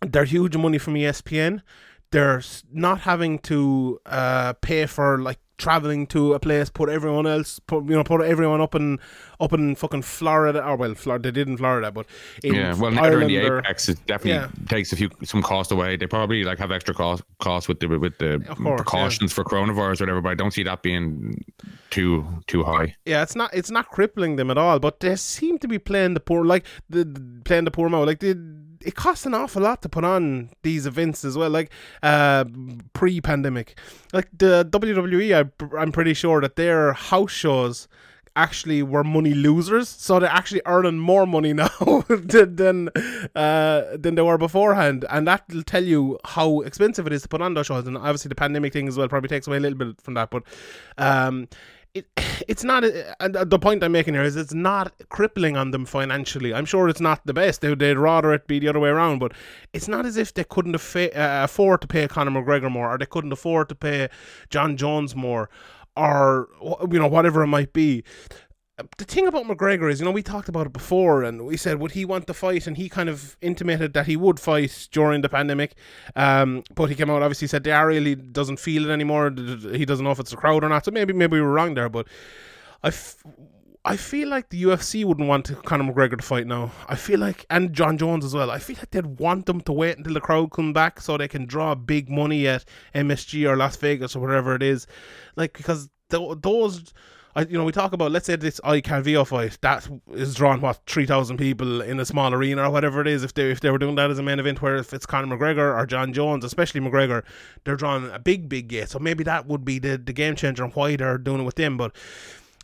their huge money from ESPN. They're not having to uh, pay for like traveling to a place, put everyone else, put you know, put everyone up in up in fucking Florida, or well, Florida, they did in Florida, but in yeah, well, now they're in Ireland the or- apex. It definitely Yeah. takes a few some cost away. They probably like have extra cost cost with the with the course, precautions for coronavirus or whatever. But I don't see that being too too high. Yeah, it's not it's not crippling them at all, but they seem to be playing the poor like the, the- playing the poor mo. Like the, it costs an awful lot to put on these events as well. Like uh, pre-pandemic, like the WWE, I, I'm pretty sure that their house shows actually were money losers, so they're actually earning more money now than than, uh, than they were beforehand, and that will tell you how expensive it is to put on those shows. And obviously, the pandemic thing as well probably takes away a little bit from that, but um, it it's not. And the point I'm making here is it's not crippling on them financially. I'm sure it's not the best. They, they'd rather it be the other way around, but it's not as if they couldn't uh, afford to pay Conor McGregor more, or they couldn't afford to pay Jon Jones more, or you know whatever it might be the thing about McGregor is, you know, we talked about it before, and we said would he want to fight, and he kind of intimated that he would fight during the pandemic. Um, but he came out obviously said Daryl really doesn't feel it anymore. He doesn't know if it's a crowd or not. So maybe maybe we were wrong there, but I. F- I feel like the UFC wouldn't want Conor McGregor to fight now. I feel like, and Jon Jones as well. I feel like they'd want them to wait until the crowd come back so they can draw big money at MSG or Las Vegas or whatever it is. Like because th- those I, you know, we talk about let's say this I Calvillo fight that is drawn what three thousand people in a small arena or whatever it is. If they if they were doing that as a main event, where if it's Conor McGregor or Jon Jones, especially McGregor, they're drawing a big big gate. So maybe that would be the the game changer and why they're doing it with them. But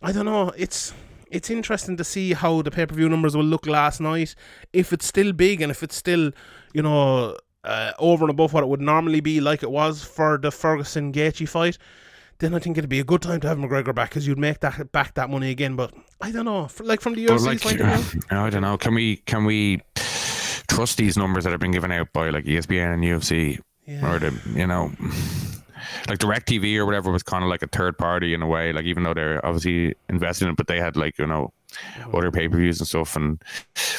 I don't know. It's it's interesting to see how the pay per view numbers will look last night. If it's still big and if it's still, you know, uh, over and above what it would normally be, like it was for the Ferguson Gaethje fight, then I think it'd be a good time to have McGregor back because you'd make that back that money again. But I don't know, like from the UFC's like, point of view. I don't know. Can we can we trust these numbers that have been given out by like ESPN and UFC or the you know like Direct TV or whatever was kind of like a third party in a way. Like even though they're obviously invested in it, but they had like you know other pay per views and stuff, and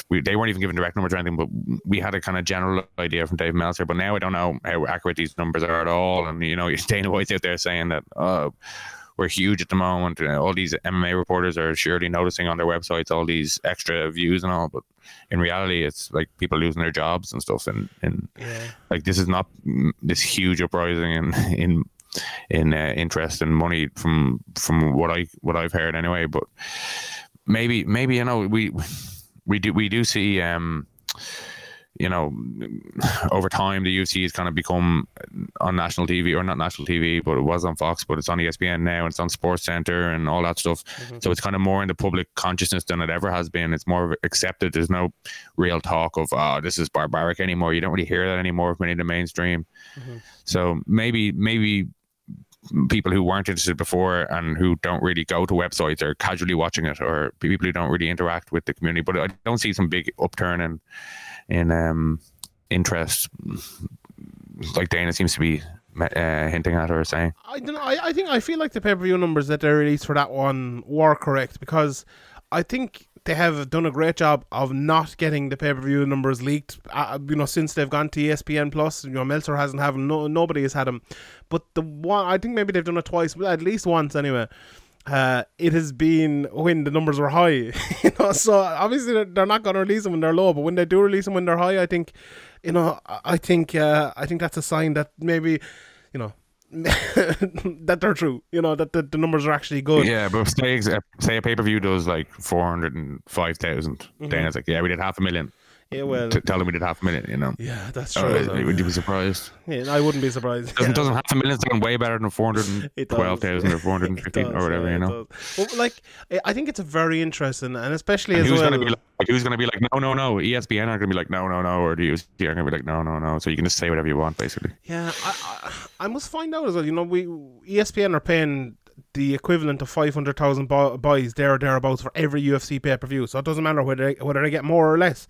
we they weren't even given direct numbers or anything. But we had a kind of general idea from Dave Meltzer. But now I don't know how accurate these numbers are at all. And you know, Dana White's out there saying that. Uh, we're huge at the moment. Uh, all these MMA reporters are surely noticing on their websites all these extra views and all, but in reality, it's like people losing their jobs and stuff. And, and like this is not mm, this huge uprising in in in uh, interest and money from from what I what I've heard anyway. But maybe maybe you know we we do we do see um you know over time the UFC has kind of become on national TV or not national TV but it was on Fox but it's on ESPN now and it's on Sports Center and all that stuff. Mm-hmm. So it's kind of more in the public consciousness than it ever has been. It's more accepted. There's no real talk of oh this is barbaric anymore. You don't really hear that anymore from any of the mainstream. Mm-hmm. So maybe maybe people who weren't interested before and who don't really go to websites or casually watching it or people who don't really interact with the community but i don't see some big upturn in in um interest like dana seems to be uh, hinting at or saying I don't know. I, I think I feel like the pay per view numbers that they released for that one were correct because I think they have done a great job of not getting the pay per view numbers leaked. Uh, you know, since they've gone to ESPN Plus, you know, Meltzer hasn't had them. No, nobody has had them. But the one, I think maybe they've done it twice, but at least once anyway. Uh, it has been when the numbers were high, you know. So obviously they're, not going to release them when they're low, but when they do release them when they're high, I think, you know, I think, uh, I think that's a sign that maybe, you know, that they're true. You know that the, the numbers are actually good. yeah but say, say a pay-per-view does like 405000 then mm-hmm. it's like yeah we did half a million Yeah, well, T- tell them we did half a million you know yeah, that's Uh, true. as well. would you be surprised Yeah, I wouldn't be surprised. doesn't, Yeah. doesn't half a million sound way better than It 412000 or It 415 or whatever yeah, you know. Well, like, I- think it's a very interesting, and especially And as who's well. gonna be like, who's gonna be like, no, no, no? ESPN are gonna be like, no, no, no, or the UFC are gonna be like, no, no, no. So you can just say whatever you want, basically. Yeah, I, I, I must find out as well. You know, we ESPN are paying the equivalent of five hundred thousand buys there or thereabouts for every UFC pay per view. So it doesn't matter whether they, whether they get more or less.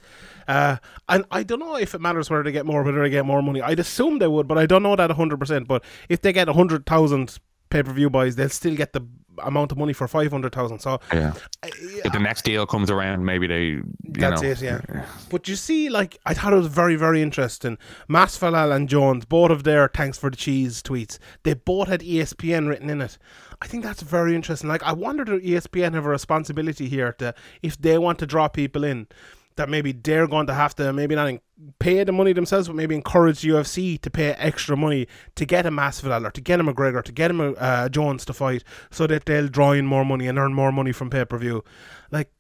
Uh, and I don't know if it matters whether they get more, whether they get more money. I'd assume they would, but I don't know that hundred percent. But if they get hundred thousand pay per view buys, they'll still get the amount of money for five hundred thousand. So Yeah. If the next deal comes around, maybe they. You That's know, it, yeah. But you see, like, I thought it was very, very interesting. Masvidal and Jones, both of their thanks for the cheese tweets, they both had ESPN written in it. I think that's very interesting. Like, I wonder do E ESPN have a responsibility here to, if they want to draw people in, that maybe they're going to have to maybe not pay the money themselves, but maybe encourage the UFC to pay extra money to get a Masvidal or to get a McGregor, to get him a uh, Jones to fight, so that they'll draw in more money and earn more money from pay per view. Like,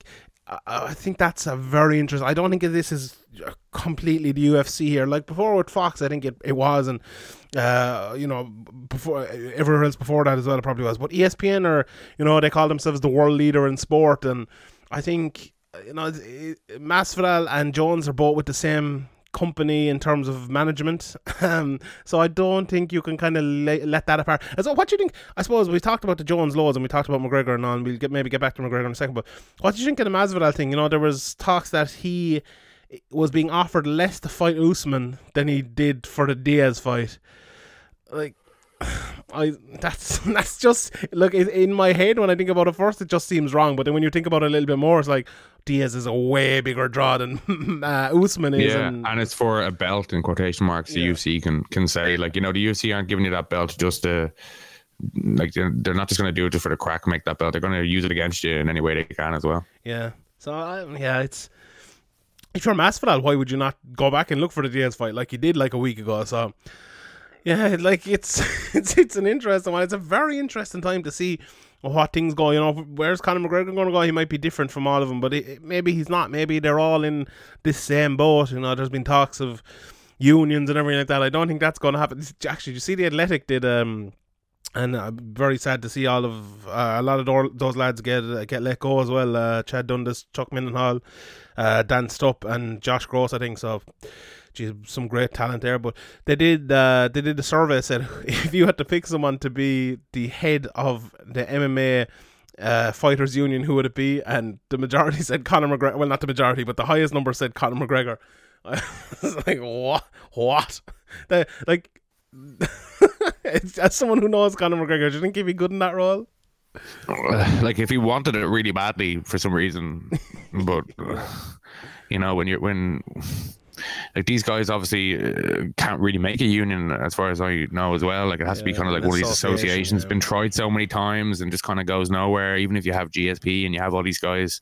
I- I think that's a very interesting. I don't think this is completely the UFC here. Like before with Fox, I think it, it was, and uh, you know, before everywhere else before that as well, it probably was. But ESPN are, you know, they call themselves the world leader in sport, and I think you know, Masvidal and Jones are both with the same company in terms of management. Um, so I don't think you can kind of le- let that apart. So what do you think? I suppose we talked about the Jones laws and we talked about McGregor and and we'll get, maybe get back to McGregor in a second. But what do you think of the Masvidal thing? You know, there was talks that he was being offered less to fight Usman than he did for the Diaz fight. Like, I that's that's just look in- my head when I think about it first, it just seems wrong. But then when you think about it a little bit more, it's like Diaz is a way bigger draw than uh, Usman is. Yeah, and, and it's for a belt in quotation marks. The Yeah. UFC can can say like you know the UFC aren't giving you that belt just to like they're, they're not just going to do it just for the crack make that belt. They're going to use it against you in any way they can as well. Yeah. So I, yeah, it's if you're a Masvidal, why would you not go back and look for the Diaz fight like you did like a week ago? So yeah, like it's it's it's an interesting one. It's a very interesting time to see what things go. You know, where's Conor McGregor going to go? He might be different from all of them, but it, maybe he's not. Maybe they're all in this same boat. You know, there's been talks of unions and everything like that. I don't think that's going to happen. Actually, you see, the Athletic did um and I'm very sad to see all of uh, a lot of those lads get uh, get let go as well. Uh, Chad Dundas, Chuck Mindenhall, uh, Dan Stupp, and Josh Gross. I think so. Geez, some great talent there. But they did uh, they did a survey said if you had to pick someone to be the head of the MMA. Uh, fighters union, who would it be? And the majority said Conor McGregor. Well, not the majority, but the highest number said Conor McGregor. I was like, what? What? The, like, as someone who knows Conor McGregor, do you think he'd be good in that role? like if he wanted it really badly for some reason, but you know when you're when like these guys obviously uh, can't really make a union as far as I know as well. Like it has to be kind of like one of these associations yeah. been tried so many times and just kind of goes nowhere. Even if you have GSP and you have all these guys.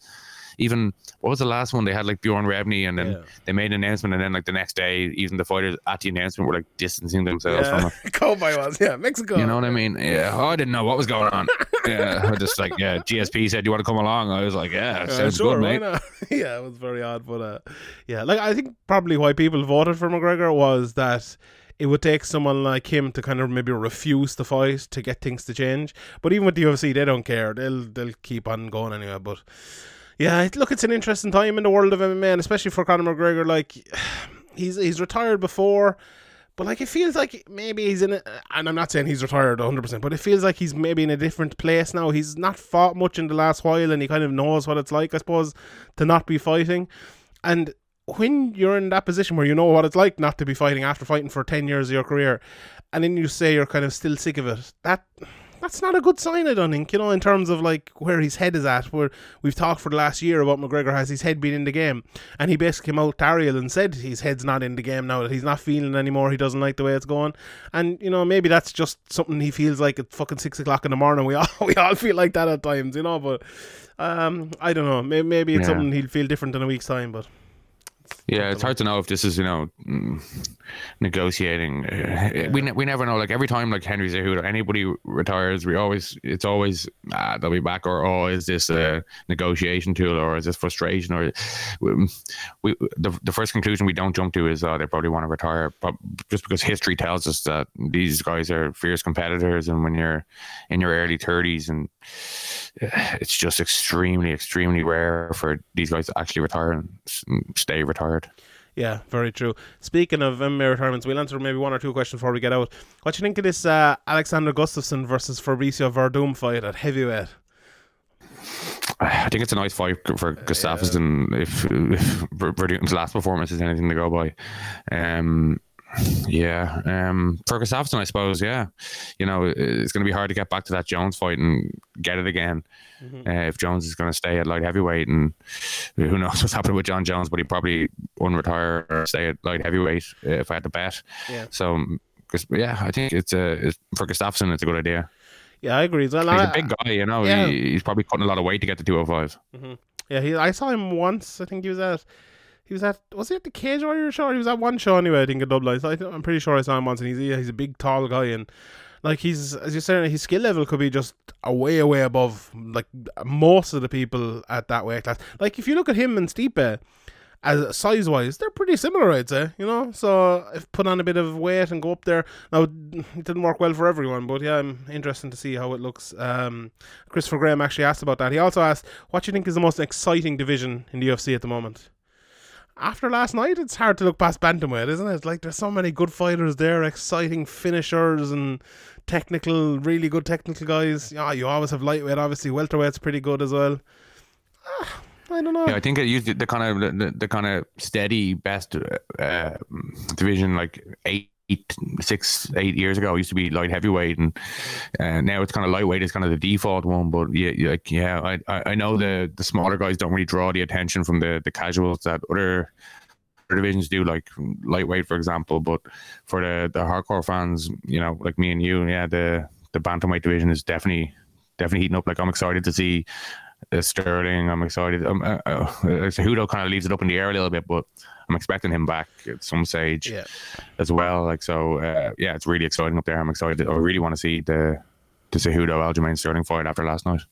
Even what was the last one? They had like Bjorn Rebney, and then Yeah. they made an announcement, and then like the next day, even the fighters at the announcement were like distancing themselves from it. Cowboy was, yeah, Mexico. You know what I mean? Yeah. Oh, I didn't know what was going on. Yeah. I just like, yeah, GSP said, you want to come along? I was like, yeah, sounds sure, good, mate. yeah, it was very odd, but uh, yeah, like I think probably why people voted for McGregor was that it would take someone like him to kind of maybe refuse to fight to get things to change. But even with the UFC, they don't care; they'll they'll keep on going anyway. But yeah, look, it's an interesting time in the world of MMA, and especially for Conor McGregor. Like he's he's retired before. But like it feels like maybe he's in a, and I'm not saying he's retired 100%, but it feels like he's maybe in a different place now. He's not fought much in the last while and he kind of knows what it's like, I suppose, to not be fighting. And when you're in that position where you know what it's like not to be fighting after fighting for 10 years of your career, and then you say you're kind of still sick of it, that that's not a good sign, I don't think, you know, in terms of like where his head is at. Where we've talked for the last year about McGregor has his head been in the game, and he basically came out to Ariel and said his head's not in the game now, that he's not feeling anymore, he doesn't like the way it's going. And, you know, maybe that's just something he feels like at fucking six o'clock in the morning. We all we all feel like that at times, you know, but um I don't know. Maybe, maybe it's Yeah. something he'll feel different in a week's time, but Yeah, it's hard to know if this is, you know, mm, negotiating. Uh, We ne- we never know. Like every time, like Henry Cejudo, anybody retires, we always it's always ah, they'll be back, or oh, is this a negotiation tool, or is this frustration, or we, we the the first conclusion we don't jump to is oh, they probably want to retire, but just because history tells us that these guys are fierce competitors, and when you're in your early thirties and it's just extremely, extremely rare for these guys to actually retire and stay retired. Yeah, very true. Speaking of MMA retirements, we'll answer maybe one or two questions before we get out. What do you think of this uh, Alexander Gustafsson versus Fabricio Werdum fight at heavyweight? I think it's a nice fight for Gustafsson if, if Werdum's last performance is anything to go by. Um, Yeah, um, for Gustafsson, I suppose. Yeah, you know, it's going to be hard to get back to that Jones fight and get it again Mm-hmm. uh, if Jones is going to stay at light heavyweight. And who knows what's happening with Jon Jones, but he probably won't retire or stay at light heavyweight uh, if I had to bet. Yeah. So, yeah, I think it's a it's, for Gustafsson, it's a good idea. Yeah, I agree. Well, He's I- a big guy, you know. yeah. He, he's probably cutting a lot of weight to get to 205. Yeah, he, I saw him once. I think he was at. He was at. Was he at the Cage Warrior show? He was at one show anyway. I think in Dublin. So I I'm pretty sure I saw him once, and he's he's a big, tall guy, and like he's as you said, his skill level could be just way, way above like most of the people at that weight class. Like if you look at him and Stipe, as size wise, they're pretty similar, I'd say. You know, so if put on a bit of weight and go up there. Now it didn't work well for everyone, but yeah, I'm interested to see how it looks. Um, Christopher Graham actually asked about that. He also asked, "What do you think is the most exciting division in the UFC at the moment?" After last night, it's hard to look past bantamweight, isn't it? Like there's so many good fighters there, exciting finishers and technical, really good technical guys. Yeah, you always have lightweight, obviously. Welterweight's pretty good as well. Ah, I don't know. Yeah, I think it used the kind of the, the kind of steady best uh, division like eight, six, eight years ago used to be light heavyweight, and uh, now it's kind of lightweight is kind of the default one. But yeah, like yeah, I I know the the smaller guys don't really draw the attention from the the casuals that other Divisions do like lightweight, for example, but for the the hardcore fans, you know, like me and you, yeah, the the bantamweight division is definitely definitely heating up. Like I'm excited to see uh, Sterling. I'm excited. Um, uh, uh, Cejudo kind of leaves it up in the air a little bit, but I'm expecting him back at some stage Yeah. as well. Like so, uh, yeah, it's really exciting up there. I'm excited. I really want to see the the Cejudo Aljamain Sterling fight after last night.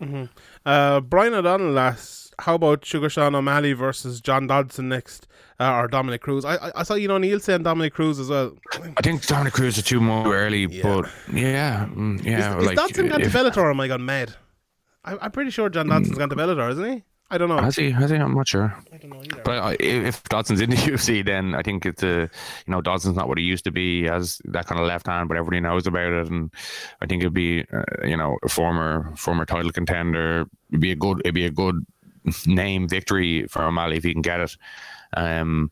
Uh, Brian O'Donnell asked, "How about Sugar Sean O'Malley versus John Dodson next, uh, or Dominick Cruz?" I, I I saw you know Neil saying Dominick Cruz as well. I think Dominick Cruz is too more early, Yeah. but yeah, mm, yeah, is, is like Dodson gone to Bellator? Or am I gone mad? I, I'm pretty sure John Dodson's gone to Bellator, isn't he? I don't know. has he? Has he? I'm not sure. I don't know either. But uh, if if Dodson's in the UFC, then I think it's a, you know, Dodson's not what he used to be. He has that kind of left hand, but everybody knows about it, and I think it'd be, uh, you know, a former former title contender. It'd be a good, it'd be a good name victory for O'Malley if he can get it. Um,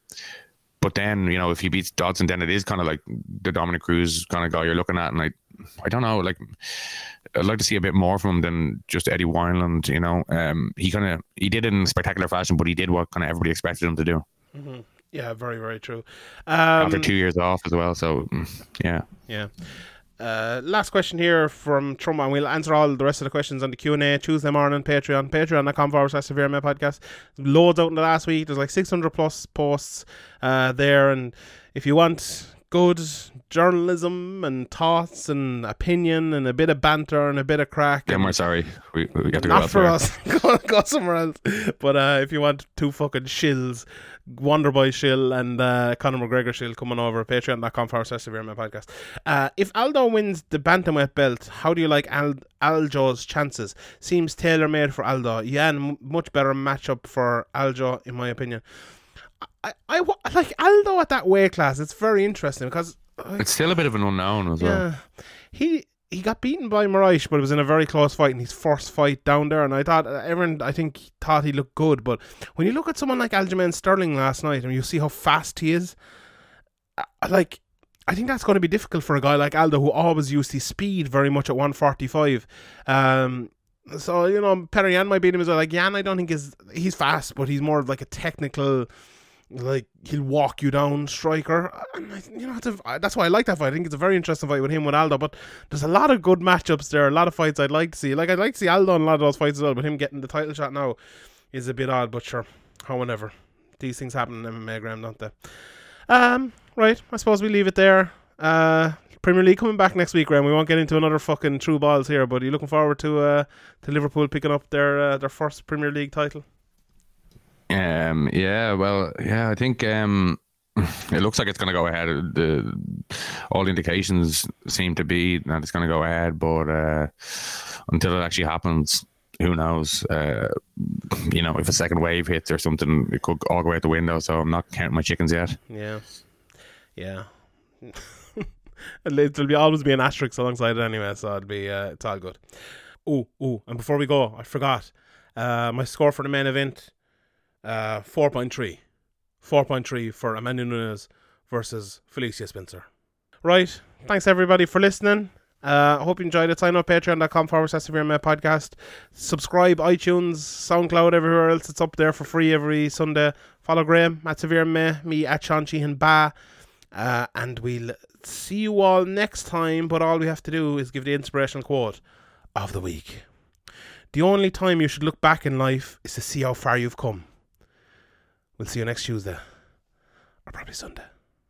but then you know, if he beats Dodson, then it is kind of like the Dominick Cruz kind of guy you're looking at, and I, I don't know, like. I'd like to see a bit more from him than just Eddie Wineland. You know, um, he kind of he did it in spectacular fashion, but he did what kind of everybody expected him to do yeah, very very true. after Um, two years off as well. So mm, yeah, Yeah. Uh, last question here from Trump, and we'll answer all the rest of the questions on the Q and A Tuesday morning. On Patreon, patreon.com forward slash severe podcast. Loads out in the last week. There's like 600 plus posts uh, there, and if you want good journalism and thoughts and opinion and a bit of banter and a bit of crack, Yeah, we're sorry. We, we have to go not for us. go, go somewhere else. But uh, if you want two fucking shills, Wonderboy shill and uh, Conor McGregor shill coming over, patreon.com forward slash severe my podcast. Uh, if Aldo wins the bantamweight belt, how do you like Al- Aljo's chances? Seems tailor made for Aldo. Yeah, and m- much better matchup for Aljo, in my opinion. I, I, like Aldo at that weight class. It's very interesting because It's still a bit of an unknown as well. yeah. He he got beaten by Moraes, but it was in a very close fight in his first fight down there. And I thought uh, everyone, I think, thought he looked good. But when you look at someone like Aljamain Sterling last night, and you see how fast he is, uh, like. I think that's going to be difficult for a guy like Aldo, who always used his speed very much at 145. Um, so you know, Petr Yan might beat him as well. Like Yan, I don't think is he's fast, but he's more of like a technical like he'll walk you down striker. And I, you know a, that's why I like that fight. I think it's a very interesting fight with him with Aldo but there's a lot of good matchups there a lot of fights I'd like to see. Like I'd like to see Aldo in a lot of those fights as well but him getting the title shot now is a bit odd but sure however these things happen in MMA Graham don't they? Um right I suppose we leave it there. Uh Premier League coming back next week Graham. We won't get into another fucking true balls here but are you looking forward to uh to Liverpool picking up their uh, their first Premier League title Um, yeah, well, yeah, I think um, it looks like it's going to go ahead. The all indications seem to be that it's going to go ahead, but uh, until it actually happens, who knows? Uh, you know, if a second wave hits or something, it could all go out the window. So I'm not counting my chickens yet. Yeah. Yeah. It'll be always be an asterisk alongside it anyway, so it'll be uh, it's all good. Oh, oh, and before we go, I forgot. Uh, my score for the main event, uh, four point three. Four point three for Amanda Nunes versus Felicia Spencer. Right. Thanks everybody for listening. Uh, hope you enjoyed it. Sign up patreon.com forward slash severe podcast. Subscribe iTunes, SoundCloud, everywhere else. It's up there for free every Sunday. Follow Graham at Severe May, me at Sean Sheehan Ba. Uh, and we'll see you all next time. But all we have to do is give the inspirational quote of the week. The only time you should look back in life is to see how far you've come. We'll see you next Tuesday. Or probably Sunday.